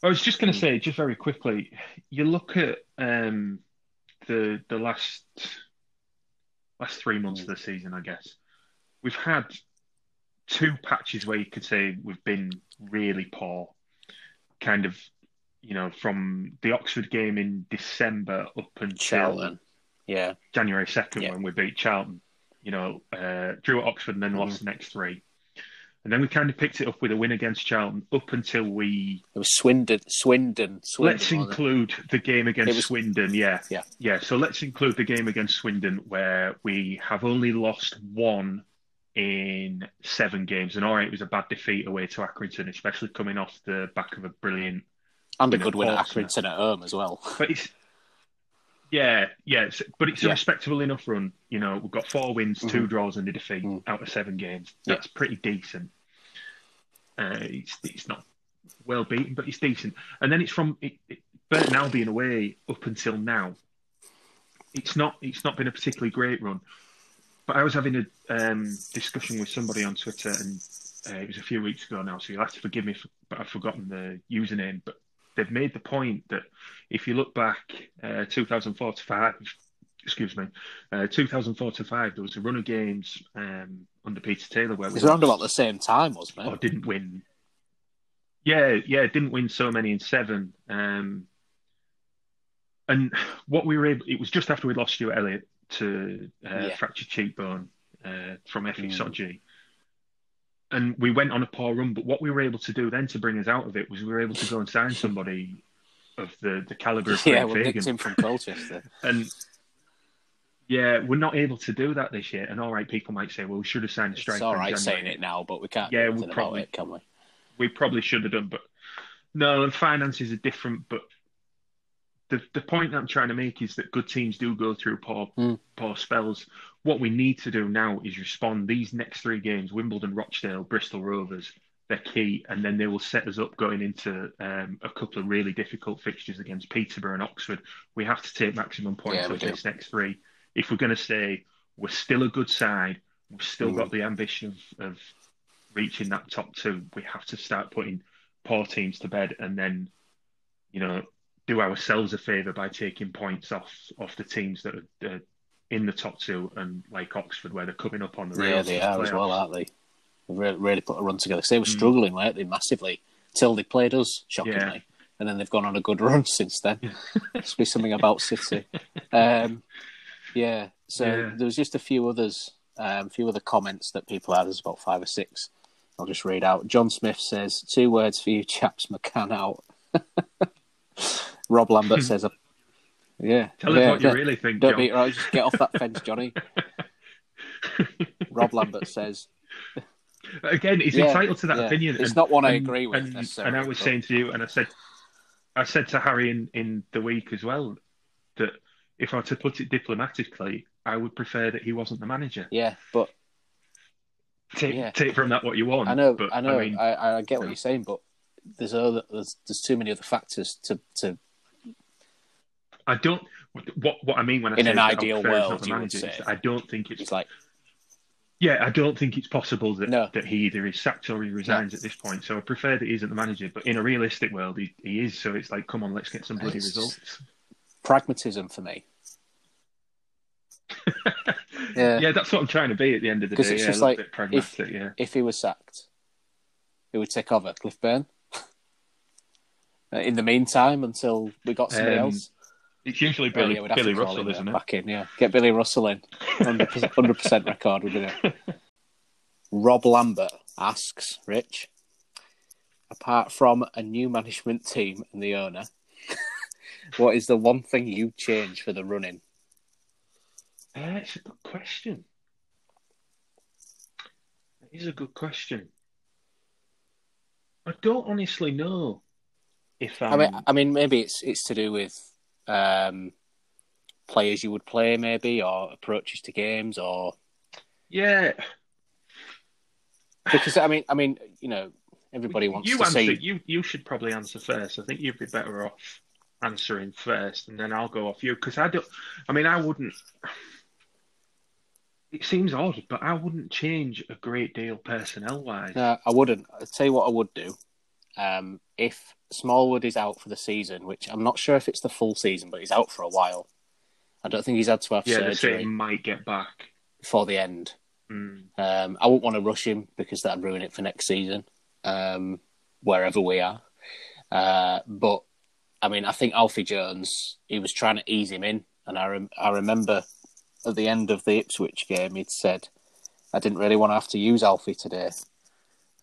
I was just going Hmm. to say, just very quickly, you look at um, the the last last three months of the season. I guess we've had two patches where you could say we've been really poor. Kind of, you know, from the Oxford game in December up until Charlton. Yeah. January second Yeah. when we beat Charlton. You know, uh, drew at Oxford and then lost the next three, and then we kind of picked it up with a win against Charlton up until we. It was Swindon. Swindon. Swindon let's include the game against was- Swindon. Yeah, Yeah. yeah. So let's include the game against Swindon where we have only lost one in seven games, and all right, it was a bad defeat away to Accrington, especially coming off the back of a brilliant and a good win at. Accrington at home as well. But it's yeah, yeah, it's, but it's a Yeah. respectable enough run. You know, we've got four wins, two Mhm. draws, and a defeat Mm. out of seven games. Yeah. That's pretty decent. Uh, it's it's not well beaten, but it's decent. And then it's from it, it, Burton Albion away up until now. It's not it's not been a particularly great run. But I was having a um, discussion with somebody on Twitter, and uh, it was a few weeks ago now, so you'll have to forgive me, for, but I've forgotten the username. But they've made the point that if you look back, uh, 2004 to five, excuse me, uh, 2004 to five, there was a run of games um, under Peter Taylor where It we was around about the same time, wasn't it? or didn't win. Yeah, yeah, didn't win so many in seven. Um, and what we were able, it was just after we lost Stuart Elliott to uh, Yeah. fractured cheekbone uh, from Efe Mm. Sodje. And we went on a poor run, but what we were able to do then to bring us out of it was we were able to go and sign somebody of the, the caliber of *laughs* Yeah, Craig nicked Fagan. from Colchester. *laughs* And yeah, we're not able to do that this year. And all right, people might say, well, we should have signed a striker. all in right saying it now, but we can't Yeah, we probably- it, can we? we probably should have done, but no, and finances are different. But the the point that I'm trying to make is that good teams do go through poor Mm. poor spells. What we need to do now is respond. These next three games: Wimbledon, Rochdale, Bristol Rovers. They're key, and then they will set us up going into um, a couple of really difficult fixtures against Peterborough and Oxford. We have to take maximum points Yeah, off this next three if we're going to say we're still a good side. We've still Mm. got the ambition of, of reaching that top two, we have to start putting poor teams to bed and then, you know, do ourselves a favour by taking points off off the teams that are uh, in the top two and like Oxford where they're coming up on the Yeah, they are as well, aren't they? They've really, really put a run together. they were Mm. struggling, weren't they, massively, till they played us, shockingly. Yeah. And then they've gone on a good *laughs* run since then. *laughs* Must be something about City. Um, yeah, so Yeah. there was just a few others, um, a few other comments that people had. There's about five or six. I'll just read out. John Smith says, two words for you chaps, McCann out. *laughs* Rob Lambert *laughs* says, yeah. Tell yeah, us what you don't- really think, Don't John. be right. Just get off that fence, Johnny. *laughs* Rob Lambert says, Again, he's Yeah, entitled to that yeah. opinion. It's and- not one I and- agree with And, and I was but- saying to you, and I said, I said to Harry in, in the week as well that if I were to put it diplomatically, I would prefer that he wasn't the manager. yeah, but Take, Yeah. take from that what you want. I know, but, I know, I, mean, I, get what you're saying, but there's other, there's there's too many other factors to to I don't. What what I mean when I In say an I ideal world, the you would manager, say. I don't think it's it's like yeah, I don't think it's possible that, No. that he either is sacked or he resigns at this point. So I prefer that he isn't the manager. But in a realistic world, he, he is. So it's like, come on, let's get some bloody It's- results. Pragmatism for me. *laughs* Yeah. yeah, that's what I'm trying to be at the end of the day. it's yeah, just like, pragmatic. yeah, If he was sacked, who would take over? Cliff Burn. *laughs* In the meantime, until we got somebody Um, else. it's usually Billy, yeah, we'd have to Billy Russell, uh, isn't it? Back in, yeah. Get Billy Russell in. 100%, 100% record, would it? Rob Lambert asks, Rich, apart from a new management team and the owner, what is the one thing you'd change for the running? Uh, it's a good question. It is a good question. I don't honestly know if um, I mean, I mean, maybe it's it's to do with um, players you would play, maybe, or approaches to games, or yeah. because I mean, I mean, you know, everybody wants you to answer. see. You you should probably answer first. I think you'd be better off answering first, and then I'll go off you because I don't. I mean, I wouldn't. It seems odd, but I wouldn't change a great deal personnel wise. No, I wouldn't. I'll tell you what I would do. Um, if Smallwood is out for the season, which I'm not sure if it's the full season, but he's out for a while. I don't think he's had to have yeah, surgery he might get back. before the end. Mm. Um, I wouldn't want to rush him because that'd ruin it for next season, um, wherever we are. Uh, but I mean, I think Alfie Jones, he was trying to ease him in and I rem- I remember at the end of the Ipswich game, he'd said, "I didn't really want to have to use Alfie today."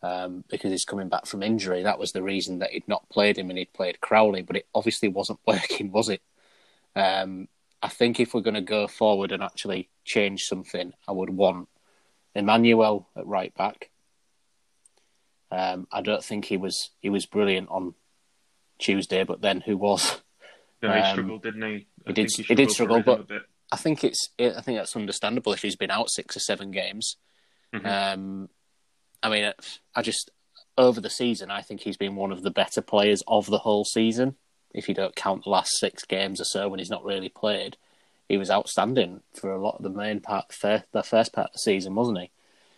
Um, because he's coming back from injury. That was the reason that he'd not played him and he'd played Crowley, but it obviously wasn't *laughs* working, was it? Um, I think if we're going to go forward and actually change something, I would want Emmanuel at right back. Um, I don't think he was he was brilliant on Tuesday, but then who was? No, he Um, struggled, didn't he? I he did- think he did struggle, but- I think it's I think that's understandable if he's been out six or seven games. Mhm. Um, I mean, I just over the season, I think he's been one of the better players of the whole season. If you don't count the last six games or so when he's not really played, he was outstanding for a lot of the main part, first, the first part of the season, wasn't he?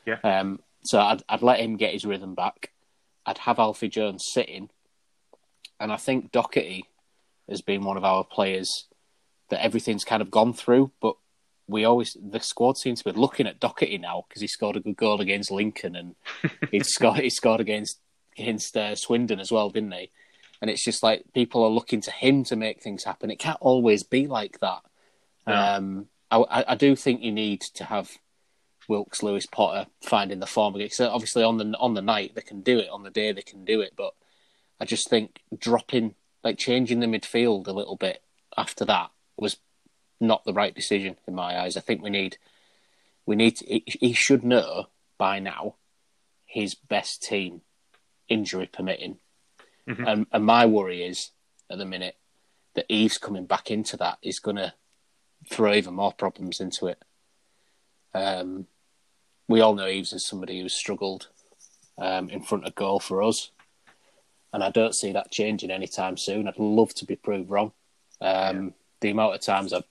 Yeah. Um, so I'd I'd let him get his rhythm back. I'd have Alfie Jones sitting, and I think Docherty has been one of our players that everything's kind of gone through, but we always the squad seems to be looking at Docherty now because he scored a good goal against Lincoln and *laughs* he scored he scored against against uh, Swindon as well, didn't he? And it's just like people are looking to him to make things happen. It can't always be like that. No. Um, I, I I do think you need to have Wilks, Lewis, Potter finding the form again. So obviously on the on the night they can do it, on the day they can do it. But I just think dropping, like changing the midfield a little bit after that was not the right decision in my eyes. I think we need we need to, he, should know by now his best team, injury permitting. Mhm. And, and my worry is at the minute that Eaves coming back into that is going to throw even more problems into it. Um, we all know Eaves is somebody who's struggled um, in front of goal for us, and I don't see that changing anytime soon. I'd love to be proved wrong. Um, The amount of times I've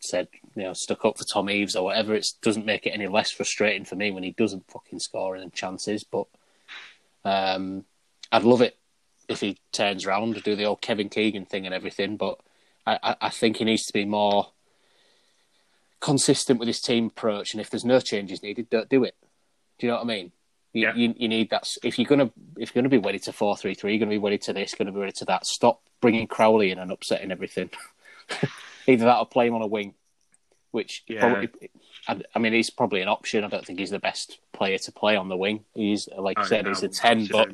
said, you know, stuck up for Tom Eaves or whatever, it doesn't make it any less frustrating for me when he doesn't fucking score any chances. But um, I'd love it if he turns around to do the old Kevin Keegan thing and everything. But I, I, I think he needs to be more consistent with his team approach. And if there's no changes needed, don't do it. Do you know what I mean? You, Yeah. you, you need that. If you're gonna if you're gonna be wedded to four three three, you're gonna be wedded to this, gonna be wedded to that. Stop bringing Crowley in and upsetting everything. *laughs* Either that or play him on a wing, which Yeah. probably. I, I mean, he's probably an option. I don't think he's the best player to play on the wing. He's like I I- said, I he's a ten, but.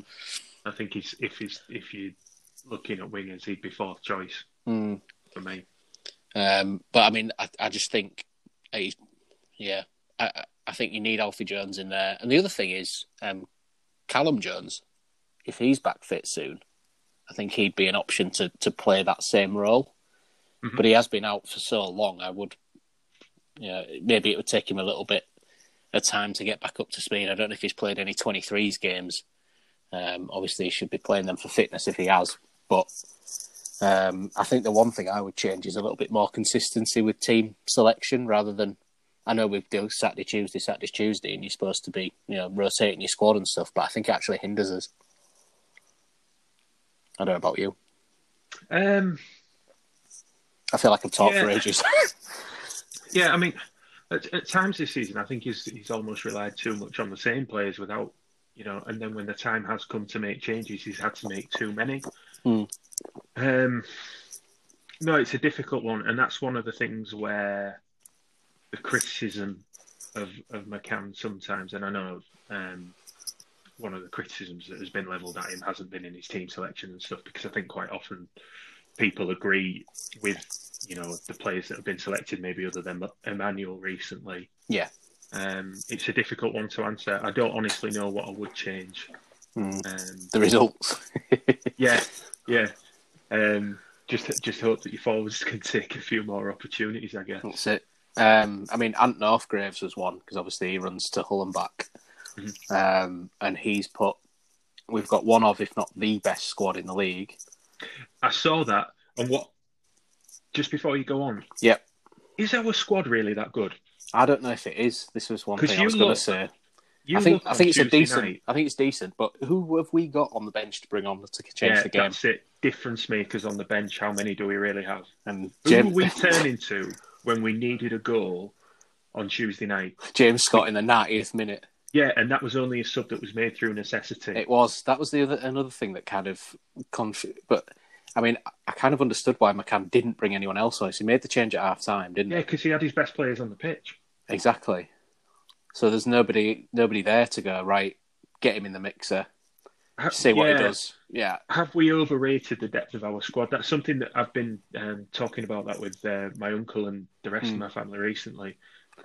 I think he's if he's if you're looking at wingers, he'd be fourth choice Hmm. for me. Um, but I mean, I, I just think, yeah, I, I- think you need Alfie Jones in there. And the other thing is, um, Callum Jones, if he's back fit soon, I think he'd be an option to, to play that same role. Mhm. But he has been out for so long, I would, you know, maybe it would take him a little bit of time to get back up to speed. I don't know if he's played any 23s games. Um, obviously, he should be playing them for fitness if he has. But um, I think the one thing I would change is a little bit more consistency with team selection rather than. I know we do Saturday, Tuesday, Saturday, Tuesday, and you're supposed to be, you know, rotating your squad and stuff, but I think it actually hinders us. I don't know about you. Um, I feel like I've talked for ages. *laughs* *laughs* yeah, I mean, at, at times this season, I think he's he's almost relied too much on the same players without, you know, and then when the time has come to make changes, he's had to make too many. Hmm. Um, no, it's a difficult one, and that's one of the things where the criticism of of McCann sometimes, and I know um, one of the criticisms that has been levelled at him hasn't been in his team selection and stuff, because I think quite often people agree with you know the players that have been selected, maybe other than Emmanuel recently. yeah. Um, it's a difficult one to answer. I don't honestly know what I would change. Hmm. Um, The results. *laughs* yeah, yeah. Um, just just hope that your forwards *laughs* can take a few more opportunities. I guess. That's it. Um, I mean, Ant Northgraves was one because obviously he runs to Hull and back, um, and he's put. We've got one of, if not the best squad in the league. I saw that, and what? Just before you go on, Yep. is our squad really that good? I don't know if it is. This was one thing I was going to say. I think I think it's a decent. night- I think it's decent. But who have we got on the bench to bring on to change yeah, the game? that's it. Difference makers on the bench. How many do we really have? And Who James, were we *laughs* turning to when we needed a goal on Tuesday night? James Scott in the 90th minute. Yeah, and that was only a sub that was made through necessity. It was that was the other another thing that kind of conf- but I mean, I kind of understood why McCann didn't bring anyone else on. He made the change at half time, didn't Yeah, he? Yeah, because he had his best players on the pitch. Exactly. So there's nobody nobody there to go right. Get him in the mixer. See what yeah. he does. Yeah. Have we overrated the depth of our squad? That's something that I've been um, talking about that with uh, my uncle and the rest Hmm. of my family recently.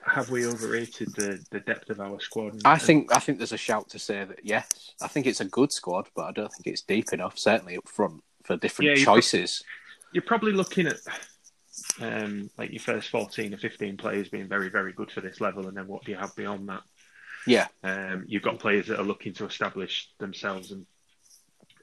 Have we overrated the, the depth of our squad? And- I think I think there's a shout to say that yes. I think it's a good squad, but I don't think it's deep enough. Certainly up front for different Yeah, choices. you're probably looking at um, like your first 14 or 15 players being very, very good for this level, and then what do you have beyond that? Yeah. Um, you've got players that are looking to establish themselves and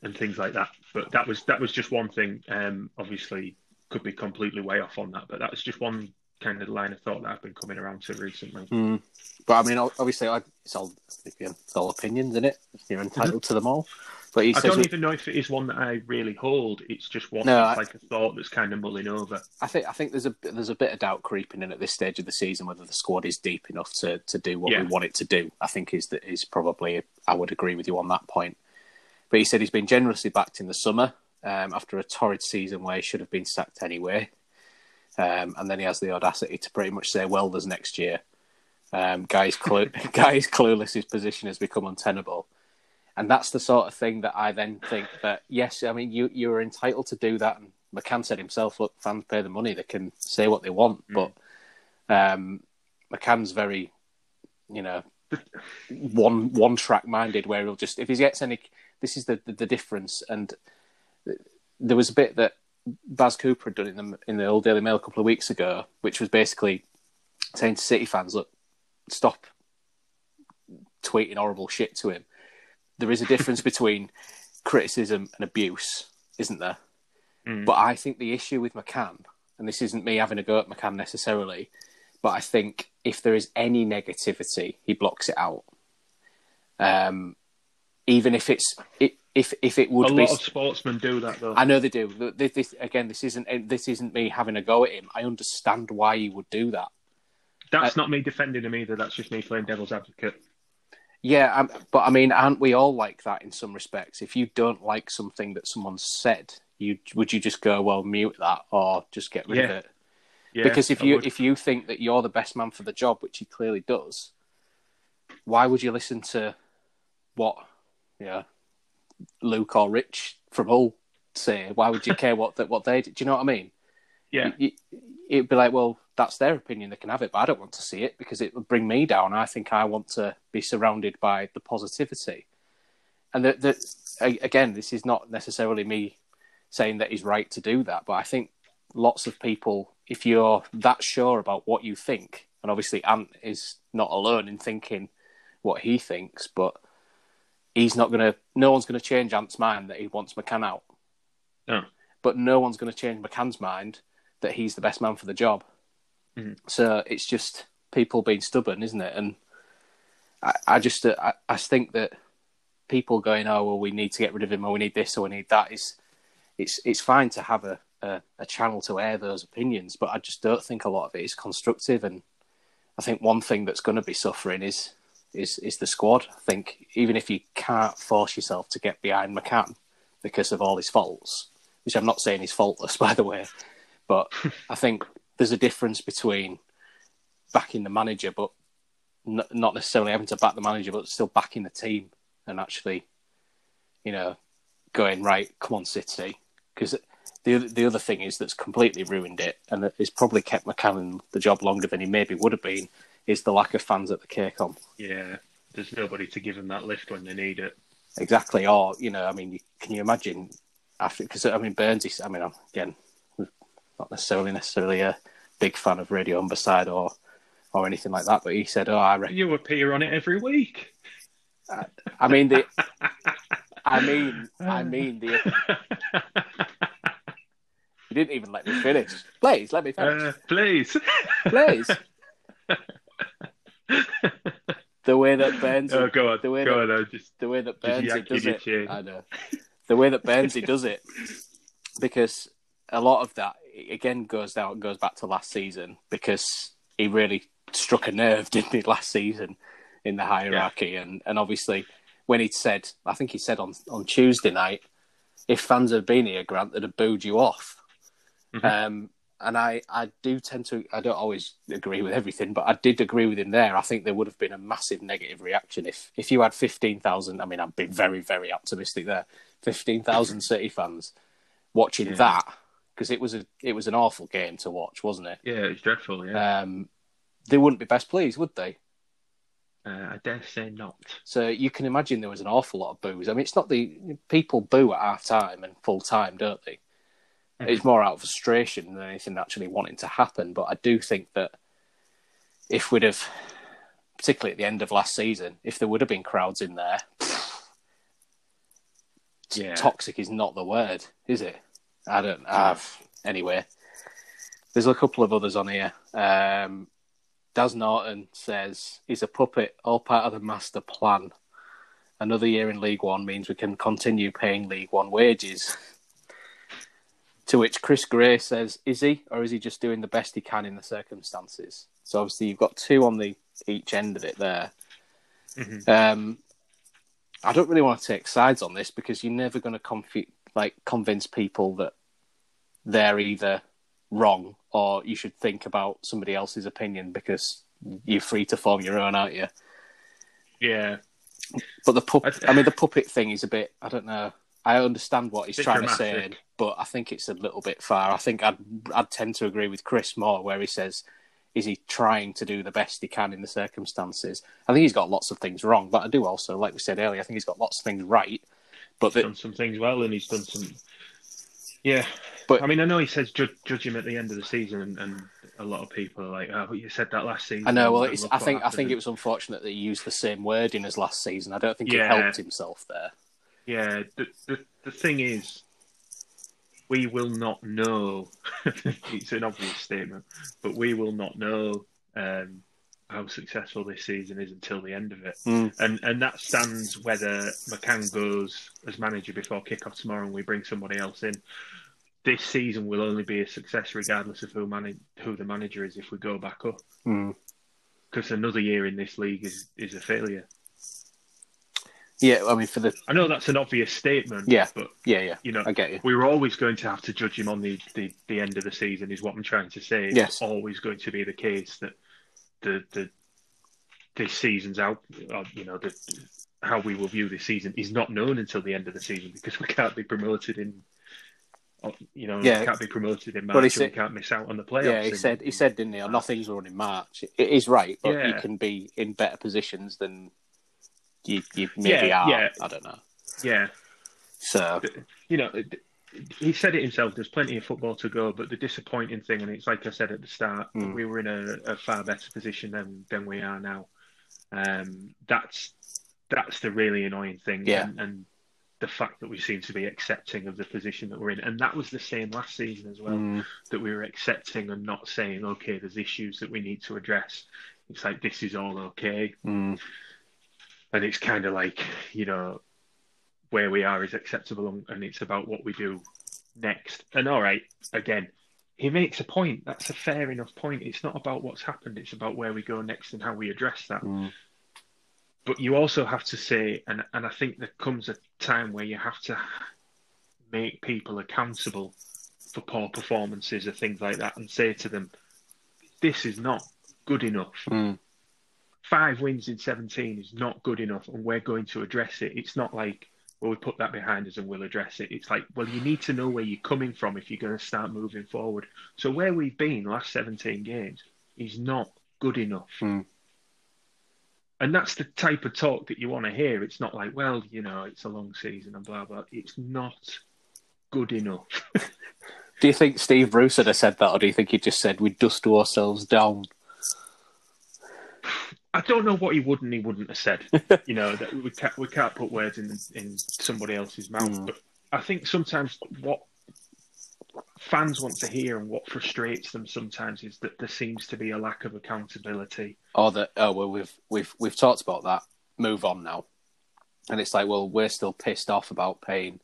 and things like that. But that was that was just one thing. Um, obviously, could be completely way off on that, but that was just one kind of line of thought that I've been coming around to recently. Mm. But I mean, obviously, I, it's all it's all opinions, isn't it? You're entitled to them all. But he I says, don't even know if it is one that I really hold. It's just one No, that's I- like a thought that's kind of mulling over. I think I think there's a there's a bit of doubt creeping in at this stage of the season whether the squad is deep enough to, to do what Yeah. we want it to do. I think is that is probably I would agree with you on that point. But he said he's been generously backed in the summer um, after a torrid season where he should have been sacked anyway, um, and then he has the audacity to pretty much say, "Well, there's next year." Um, guys, clue- *laughs* guys, clueless. His position has become untenable, and that's the sort of thing that I then think that yes, I mean you you are entitled to do that. And McCann said himself, "Look, fans pay the money; they can say what they want." But um, McCann's very, you know, one one track minded, where he'll just if he gets any. This is the the, the difference, and there was a bit that Baz Cooper had done in the in the old Daily Mail a couple of weeks ago, which was basically saying to City fans, "Look, stop tweeting horrible shit to him." There is a difference between criticism and abuse, isn't there? But I think the issue with McCann, and this isn't me having a go at McCann necessarily, but I think if there is any negativity, he blocks it out. Um, even if it's it, if if it would A be, lot of sportsmen do that though. I know they do. This, this, again, this isn't this isn't me having a go at him. I understand why he would do that. That's Uh, not me defending him either. That's just me playing devil's advocate. Yeah, um, but I mean, aren't we all like that in some respects? If you don't like something that someone said, you would you just go, well, mute that or just get rid of it? Yeah, because if I you would. if you think that you're the best man for the job, which he clearly does, why would you listen to what yeah Luke or Rich from Hull say? Why would you care what that what they do? Do you know what I mean? yeah, it'd be like, well, that's their opinion; they can have it, but I don't want to see it because it would bring me down. I think I want to be surrounded by the positivity, and that that again, this is not necessarily me saying that he's right to do that, but I think lots of people, if you're that sure about what you think, and obviously Ant is not alone in thinking what he thinks, but he's not going to. No one's going to change Ant's mind that he wants McCann out no. but no one's going to change McCann's mind that he's the best man for the job. Mhm. So it's just people being stubborn, isn't it? And I, I just uh, I, I think that people going, oh well, we need to get rid of him, or we need this, or we need that is it's it's fine to have a, a, a channel to air those opinions, but I just don't think a lot of it is constructive. And I think one thing that's going to be suffering is is is the squad. I think even if you can't force yourself to get behind McCann because of all his faults, which I'm not saying he's faultless, *laughs* by the way, but I think there's a difference between backing the manager, but n- not necessarily having to back the manager, but still backing the team and actually, you know, going right. Come on, City, because the other- the other thing is that's completely ruined it, and that has probably kept McCann the job longer than he maybe would have been. Is the lack of fans at the KCOM. Yeah, there's nobody to give them that lift when they need it. Exactly. Or you know, I mean, can you imagine after? Because I mean, Burnsy. I mean, again, not necessarily necessarily a big fan of Radio Humberside or or anything like that, but he said, "Oh, I reckon." You appear on it every week. I mean the. I mean, I mean the. *laughs* You didn't even let me finish. Please let me finish. Uh, please. Please. the way that Burnsy. oh, go on. The way go that- on. I just the way that Burnsy does it. I know. The way that Burnsy does it, because a lot of that again goes down and goes back to last season because he really struck a nerve, *laughs* didn't he, last season in the hierarchy, and and obviously when he'd said, I think he said on on Tuesday night, if fans had been here, Grant, they'd have booed you off. Mhm. Um, and I, I do tend to, I don't always agree with everything, but I did agree with him there. I think there would have been a massive negative reaction if, if you had 15,000, I mean, I've been very, very optimistic there, 15,000 *laughs* City fans watching Yeah. that, because it was a, it was an awful game to watch, wasn't it? Yeah, it's dreadful. Yeah, Um, they wouldn't be best pleased, would they? uh, I dare say not. So you can imagine there was an awful lot of boos. I mean, it's not the people boo at half time and full time, don't they? It's more out of frustration than anything actually wanting to happen. But I do think that if we'd have, particularly at the end of last season, if there would have been crowds in there, Yeah. toxic is not the word, is it? I don't have. Anyway, there's a couple of others on here. Um, Daz Norton says he's a puppet, all part of the master plan. Another year in League One means we can continue paying League One wages. To which Chris Gray says, "Is he, or is he just doing the best he can in the circumstances?" So obviously you've got two on the each end of it there. Mhm. Um, I don't really want to take sides on this because you're never going to like convince people that they're either wrong or you should think about somebody else's opinion because you're free to form your own, aren't you? Yeah, But the puppet, I- mean, *sighs* the puppet thing is a bit. I don't know. I understand what he's trying to say, but I think it's a little bit far. I think I'd I'd tend to agree with Chris more, where he says, "Is he trying to do the best he can in the circumstances?" I think he's got lots of things wrong, but I do also, like we said earlier, I think he's got lots of things right. But he's the, done some things well, and he's done some. Yeah, But- I mean, I know he says judge, judge him at the end of the season, and, and a lot of people are like, "Oh, you said that last season." I know. Well, it's, I think I think it was unfortunate that he used the same wording as last season. I don't think he helped himself there. Yeah, the, the the thing is, we will not know. *laughs* it's an obvious statement, but we will not know um, how successful this season is until the end of it. Mm. And and that stands whether McCann goes as manager before kick-off tomorrow and we bring somebody else in. This season will only be a success regardless of who manage, who the manager is if we go back up. Mm. Because another year in this league is, is a failure. Yeah, I mean, for the I know that's an obvious statement, Yeah. but yeah, yeah, you know, I get you. we were always going to have to judge him on the, the, the end of the season, is what I'm trying to say. Yes. It's always going to be the case that the the this season's out, uh, you know, the, how we will view this season is not known until the end of the season because we can't be promoted in, uh, you know, Yeah. can't be promoted in March But he and said- we can't miss out on the playoffs. Yeah, he in- said he said, didn't he? Oh, nothing's run in March. It is right, but you can be in better positions than you, you maybe Yeah, are. yeah. I don't know. yeah, So you know, he said it himself. There's plenty of football to go, but the disappointing thing, and it's like I said at the start, Mm. we were in a, a far better position than than we are now. Um, that's that's the really annoying thing, Yeah. and, and the fact that we seem to be accepting of the position that we're in, and that was the same last season as well. mm, That we were accepting and not saying, okay, there's issues that we need to address. It's like this is all okay, mm, and it's kind of like you know where we are is acceptable and, and it's about what we do next and all right again he makes a point that's a fair enough point it's not about what's happened it's about where we go next and how we address that mm. but you also have to say and and i think there comes a time where you have to make people accountable for poor performances or things like that and say to them this is not good enough Mm. five wins in 17 is not good enough and we're going to address it. It's not like, well, we put that behind us and we'll address it. It's like, well, you need to know where you're coming from if you're going to start moving forward. So where we've been last 17 games is not good enough. Mm. And that's the type of talk that you want to hear. It's not like, well, you know, it's a long season and blah, blah. It's not good enough. *laughs* Do you think Steve Bruce have said that, or do you think he just said we dust ourselves down? I don't know what he would and he wouldn't have said. you know that we can't we can't put words in in somebody else's mouth. Mm. But I think sometimes what fans want to hear and what frustrates them sometimes is that there seems to be a lack of accountability. Or that oh well we've we've we've talked about that. Move on now. And it's like, well, we're still pissed off about paying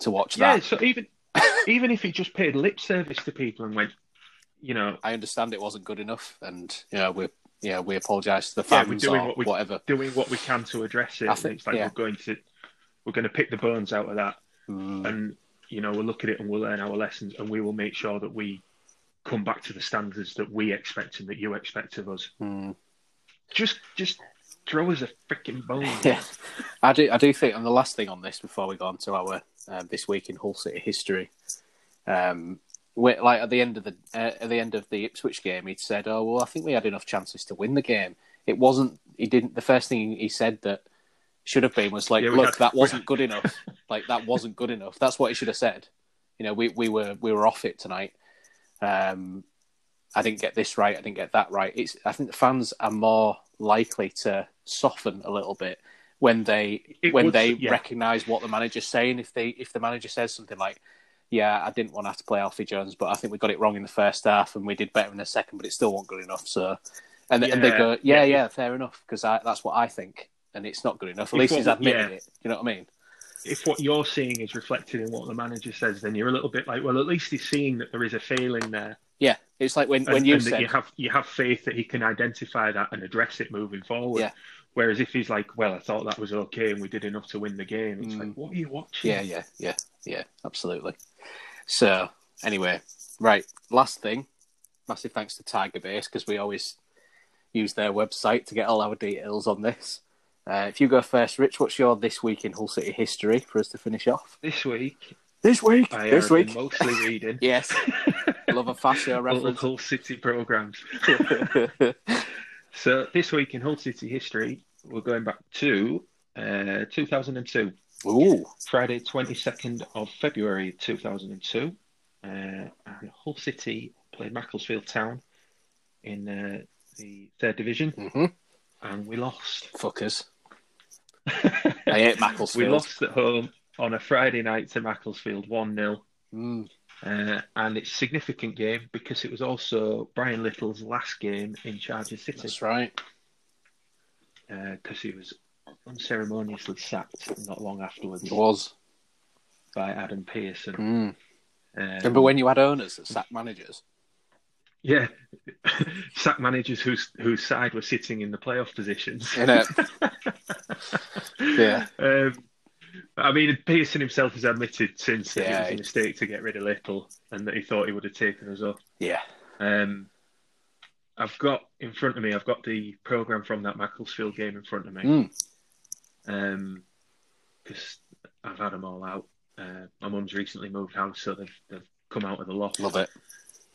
to watch Yeah, that. Yeah, so even *laughs* even if he just paid lip service to people and went, you know, I understand it wasn't good enough, and you know we yeah we apologise to the Yeah, fans we're doing or what we- whatever. doing what we can to address it. I think- it's like yeah. we're going to we're going to pick the bones out of that. Mm. and you know we'll look at it and we'll learn our lessons, and we will make sure that we come back to the standards that we expect and that you expect of us. Mm. Just, just throw us a freaking bone. *laughs* Yeah, I do. I do think, and the last thing on this before we go on to our uh, this week in Hull City history, um, like at the end of the uh, at the end of the Ipswich game, he'd said, "Oh well, I think we had enough chances to win the game." It wasn't. He didn't. The first thing he said that should have been was like, Yeah, "Look, had- that wasn't good enough. *laughs* like that wasn't good enough." That's what he should have said. You know, we we were we were off it tonight. Um, I didn't get this right. I didn't get that right. It's. I think the fans are more likely to soften a little bit when they It when would- they yeah. recognise what the manager's saying. If they if the manager says something like, "Yeah, I didn't want to have to play Alfie Jones, but I think we got it wrong in the first half and we did better in the second, but it still wasn't good enough." So, and, and they Yeah, go, "Yeah, yeah. yeah, fair enough," because that's what I think, and it's not good enough. At If least what- he's admitted yeah. it. You know what I mean? if what you're seeing is reflected in what the manager says, then you're a little bit like, well, at least he's seeing that there is a failing there, Yeah, it's like when and, when you and that said, you have you have faith that he can identify that and address it moving forward. Yeah. Whereas if he's like, well, I thought that was okay and we did enough to win the game, it's Mm. like, what are you watching? Yeah, yeah, yeah, yeah, absolutely. So, anyway, right, last thing, massive thanks to Tiger Base because we always use their website to get all our details on this. Uh, if you go first, Rich, what's your this week in Hull City history for us to finish off? This week, This week, I this week, mostly reading *laughs* yes, love a Hull reference. Hull City programs. *laughs* So this week in Hull City history, we're going back to uh, 2002. Ooh, Friday, 22nd of February 2002. Uh, and Hull City played Macclesfield Town in uh, the third division, hmm and we lost. fuckers. *laughs* I hate Macclesfield. we lost at home on a Friday night to Macclesfield 1 0. Mm, Uh, and it's a significant game because it was also Brian Little's last game in charge of City that's right. because he was unceremoniously sacked not long afterwards It was. by Adam Pearson. Mm. Um, Remember when you had owners that sacked managers? Yeah, *laughs* sack managers whose whose side were sitting in the playoff positions. Innit? *laughs* Yeah. Um, I mean, Pearson himself has admitted since that Yeah, it was a mistake to get rid of Little and that he thought he would have taken us off. Yeah. Um, I've got in front of me, I've got the program from that Macclesfield game in front of me. Mm. Um, because I've had them all out. Uh, my mum's recently moved house, so they've they've come out of the loft. Love it.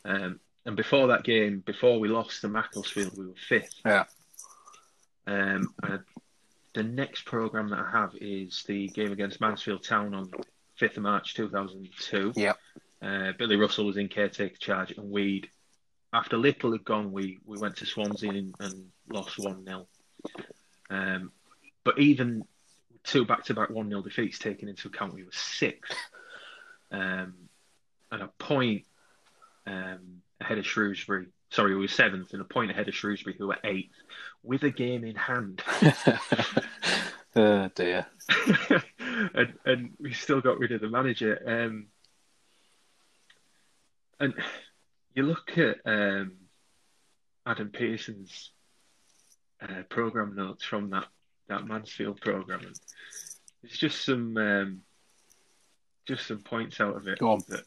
Um, and before that game, before we lost to Macclesfield, we were fifth. Yeah. Um, and the next program that I have is the game against Mansfield Town on 5th of March 2002. Yep. Uh, Billy Russell was in caretaker charge, and we, after Little had gone, we, we went to Swansea and, and lost 1 0. Um, but even two back to back 1 0 defeats taken into account, we were sixth. Um, and a point um, ahead of Shrewsbury. Sorry, we were seventh and a point ahead of Shrewsbury, who were eighth, with a game in hand. *laughs* oh dear. *laughs* and, and we still got rid of the manager. Um, and you look at um, Adam Pearson's uh, program notes from that, that Mansfield program, and there's just some um, just some points out of it. Go on. That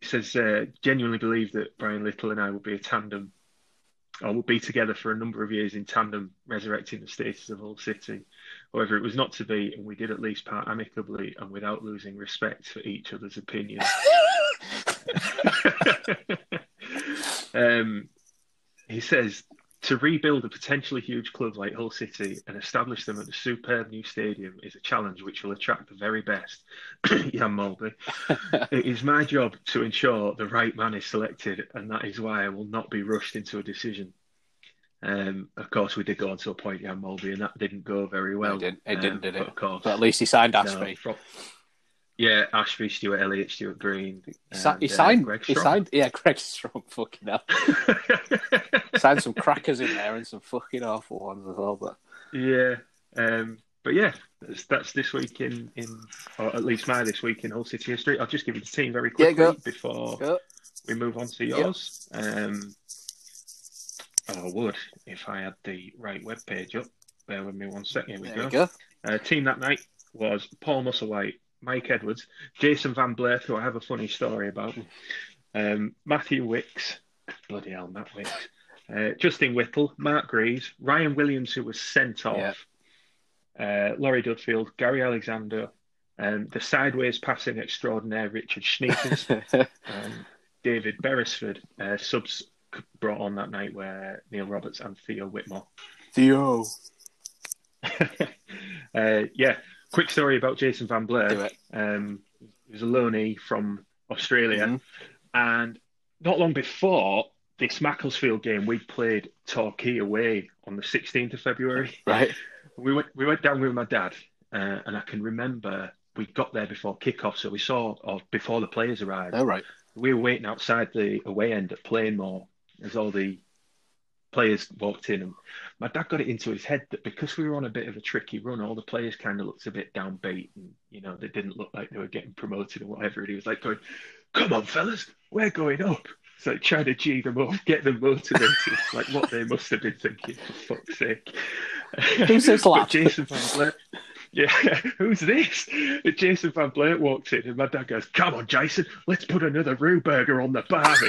he says uh, genuinely believe that Brian Little and I will be a tandem, or will be together for a number of years in tandem, resurrecting the status of Hull City. However, it was not to be, and we did at least part amicably and without losing respect for each other's opinions. *laughs* *laughs* um, he says to rebuild a potentially huge club like Hull City and establish them at a superb new stadium is a challenge which will attract the very best. *clears throat* Jan Molby. *laughs* it is my job to ensure the right man is selected, and that is why I will not be rushed into a decision. Um, of course, we did go on to appoint Jan Molby, and that didn't go very well. It didn't- it didn't, Um, did it? Of course, But at least he signed no, Ashbee. from- yeah, Ashbee, Stuart Elliott, Stuart Green. He, he uh, signed. Greg he Strong. signed. Yeah, *laughs* Greg Strong. Fucking hell. *laughs* signed some crackers in there and some fucking awful ones as well. But Yeah, um, but yeah, that's, that's this week in, in, or at least my this week in Hull City history. I'll just give you the team very Yeah, quickly go. before we move on to yours. Um, oh, I would if I had the right web page up. Bear with me one second. Here we there go. we go. Uh, team that night was Paul Musselwhite, Mike Edwards, Jason Van Blerk, who I have a funny story about, um, Matthew Wicks, bloody hell, Matt Wicks, uh, Justin Whittle, Mark Greaves, Ryan Williams, who was sent off, uh, Lawrie Dudfield, Gary Alexander, um, the sideways passing extraordinaire Richard Sneekes, *laughs* um, David Beresford, uh, subs brought on that night where Neil Roberts and Theo Whitmore. Theo. *laughs* uh, yeah, quick story about Jason Van Blerk. Um, he was a loanee from Australia, Mhm. and not long before this Macclesfield game, we played Torquay away on the 16th of February. Right. We went we went down with my dad, uh, and I can remember we got there before kickoff, so we saw or before the players arrived. All right. We were waiting outside the away end at Plainmoor as all the players walked in, and my dad got it into his head that because we were on a bit of a tricky run, all the players kind of looked a bit downbeat, and you know they didn't look like they were getting promoted or whatever. And he was like going, "Come on, fellas, we're going up." So like trying to G them up, get them motivated, *laughs* like what they must have been thinking, for fuck's sake. *laughs* Who's this lad? Jason Van Blerk. Yeah, *laughs* who's this? And Jason Van Blerk walks in, and my dad goes, "Come on, Jason, let's put another Roo burger on the barbie."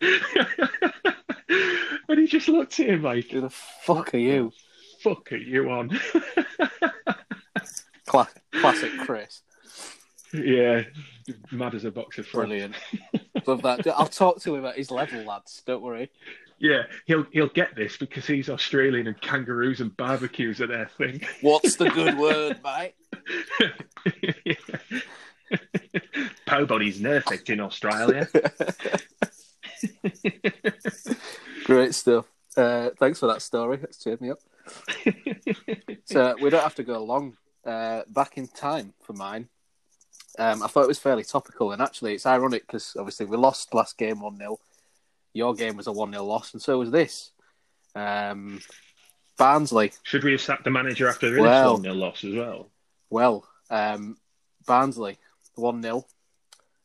*laughs* and he just looked at him like, Who the fuck are you? "Fuck are you on?" *laughs* Cla- classic Chris. yeah, mad as a box of frogs. Brilliant. *laughs* Love that. I'll talk to him at his level, lads. Don't worry. Yeah, he'll he'll get this because he's Australian and kangaroos and barbecues are their thing. What's the good word, mate? Po body's perfect in Australia. *laughs* Great stuff. Uh, thanks for that story. That's cheered me up. *laughs* so we don't have to go long uh, back in time for mine. Um, I thought it was fairly topical, and actually, it's ironic because obviously we lost last game one 0 Your game was a one 0 loss, and so was this. Um, Barnsley. Should we have sacked the manager after this Well- one nil loss as well? Well, um, Barnsley one 0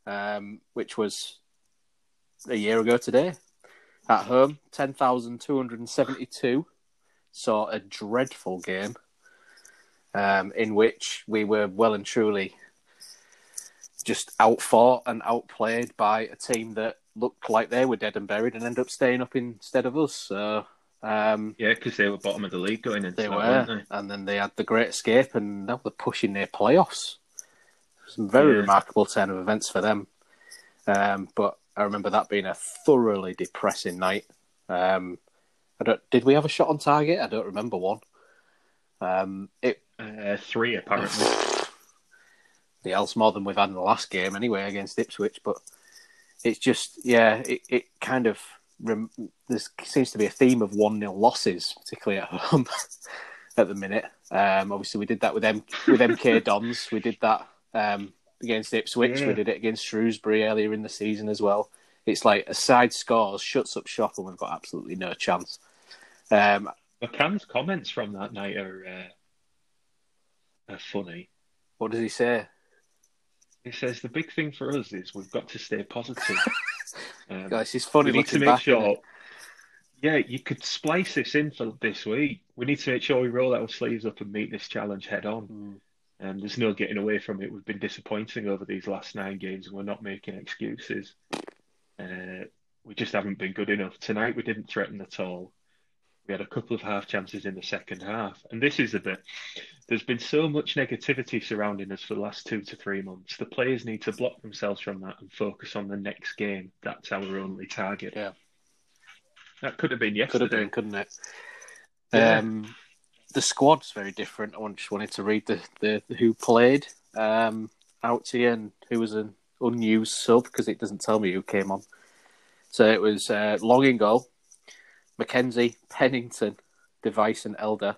um, which was a year ago today. At home, ten thousand two hundred and seventy-two. Saw a dreadful game, um, in which we were well and truly just outfought and outplayed by a team that looked like they were dead and buried and ended up staying up instead of us. So um, Yeah, because they were bottom of the league going into they that, were, weren't and then they had the Great Escape, and now they're pushing their playoffs. Some very Yeah. remarkable turn of events for them. Um, but I remember that being a thoroughly depressing night. Um, I don't. Did we have a shot on target? I don't remember one. Um, it? Uh, three apparently. *sighs* the else more than we've had in the last game anyway against Ipswich. But it's just yeah, it, it kind of rem- there seems to be a theme of one 0 losses, particularly at *laughs* home at the minute. Um, obviously, we did that with M with MK Dons. We did that um, against Ipswich. Yeah. We did it against Shrewsbury earlier in the season as well. It's like a side scores, shuts up shop, and we've got absolutely no chance. Um, McCann's comments from that night are uh, are funny. what does he say? He says the big thing for us is we've got to stay positive. *laughs* Um, Guys, it's funny we need to make back. sure. Yeah, you could splice this in for this week. We need to make sure we roll our sleeves up and meet this challenge head on. Mm. And there's no getting away from it. We've been disappointing over these last nine games, and we're not making excuses. Uh, we just haven't been good enough. Tonight, we didn't threaten at all. We had a couple of half chances in the second half. And this is the bit. There's been so much negativity surrounding us for the last two to three months. The players need to block themselves from that and focus on the next game. That's our only target. Yeah. That could have been Could yesterday. have been, couldn't it? Yeah. Um, the squad's very different. I just wanted to read the, the who played um, out you and who was an unused sub because it doesn't tell me who came on. So it was uh, Long in goal, McKenzie, Pennington, de Wijs, and Elder,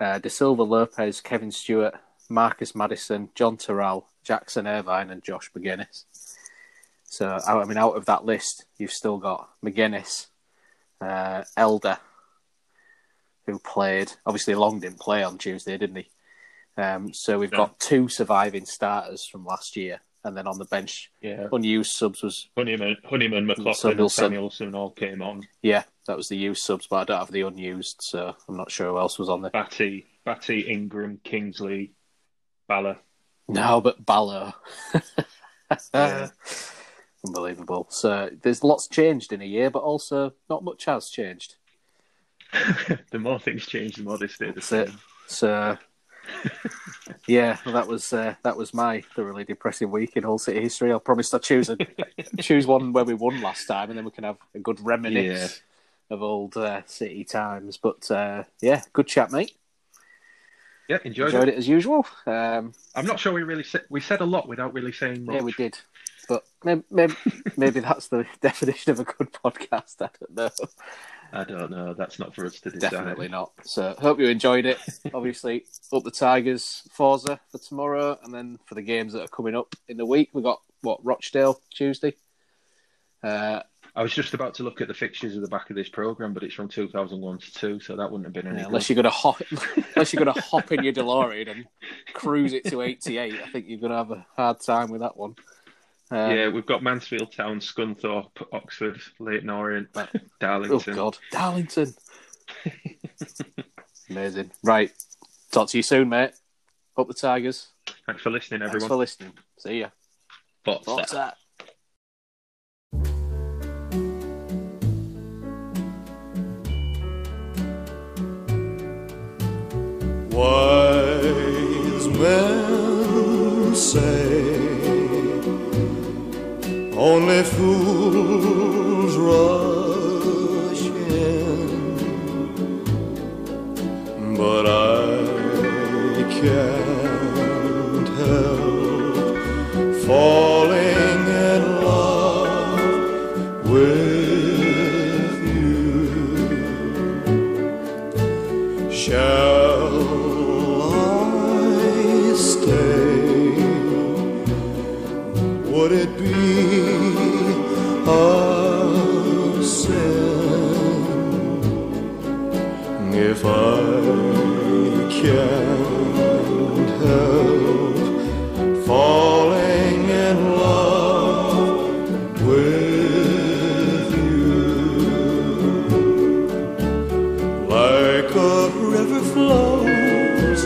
uh, da Silva Lopes, Kevin Stewart, Marcus Maddison, John Terrell, Jackson Irvine, and Josh Magennis. So I mean, out of that list, you've still got McGuinness, uh, Elder, who played. Obviously, Long didn't play on Tuesday, didn't he? Um, so we've got two surviving starters from last year, and then on the bench, Yeah. unused subs was Honeyman, Honeyman, McLaughlin, and Samuelsen. All came on. yeah, that was the used subs, but I don't have the unused, so I'm not sure who else was on there. Batty, Batty, Ingram, Kingsley, Bala. No, but Ballo. *laughs* Yeah. Unbelievable. So there's lots changed in a year, but also not much has changed. *laughs* the more things change, the more they stay the That's it. same. So *laughs* yeah, well, that was uh, that was my thoroughly depressing week in Hull City history. I'll promise I'll choose a, choose one where we won last time, and then we can have a good reminisce of old uh, City times. But uh, yeah, good chat, mate. Yeah, enjoyed, Enjoyed it. it as usual. Um, I'm not sure we really said we said a lot without really saying much. yeah, we did. But maybe, maybe, maybe that's the *laughs* definition of a good podcast. I don't know. I don't know. That's not for us to decide. Definitely not. So hope you enjoyed it. *laughs* Obviously, up the Tigers, Forza for tomorrow, and then for the games that are coming up in the week, we got what Rochdale Tuesday. Uh, I was just about to look at the fixtures at the back of this program, but it's from 2001 to two, so that wouldn't have been any. yeah, good. unless you're gonna hop, *laughs* unless you're gonna hop in your DeLorean and cruise it to 88, I think you're gonna have a hard time with that one. Um, yeah, we've got Mansfield Town, Scunthorpe, Oxford, Leyton Orient, Darlington. Oh Darlington. God, Darlington. *laughs* Amazing. Right. Talk to you soon, mate. Up the Tigers. Thanks for listening, everyone. Thanks for listening. See ya. Thoughts What's that? that? Wise men say only fools rush in, but I can't help falling can't help falling in love with you? like a river flows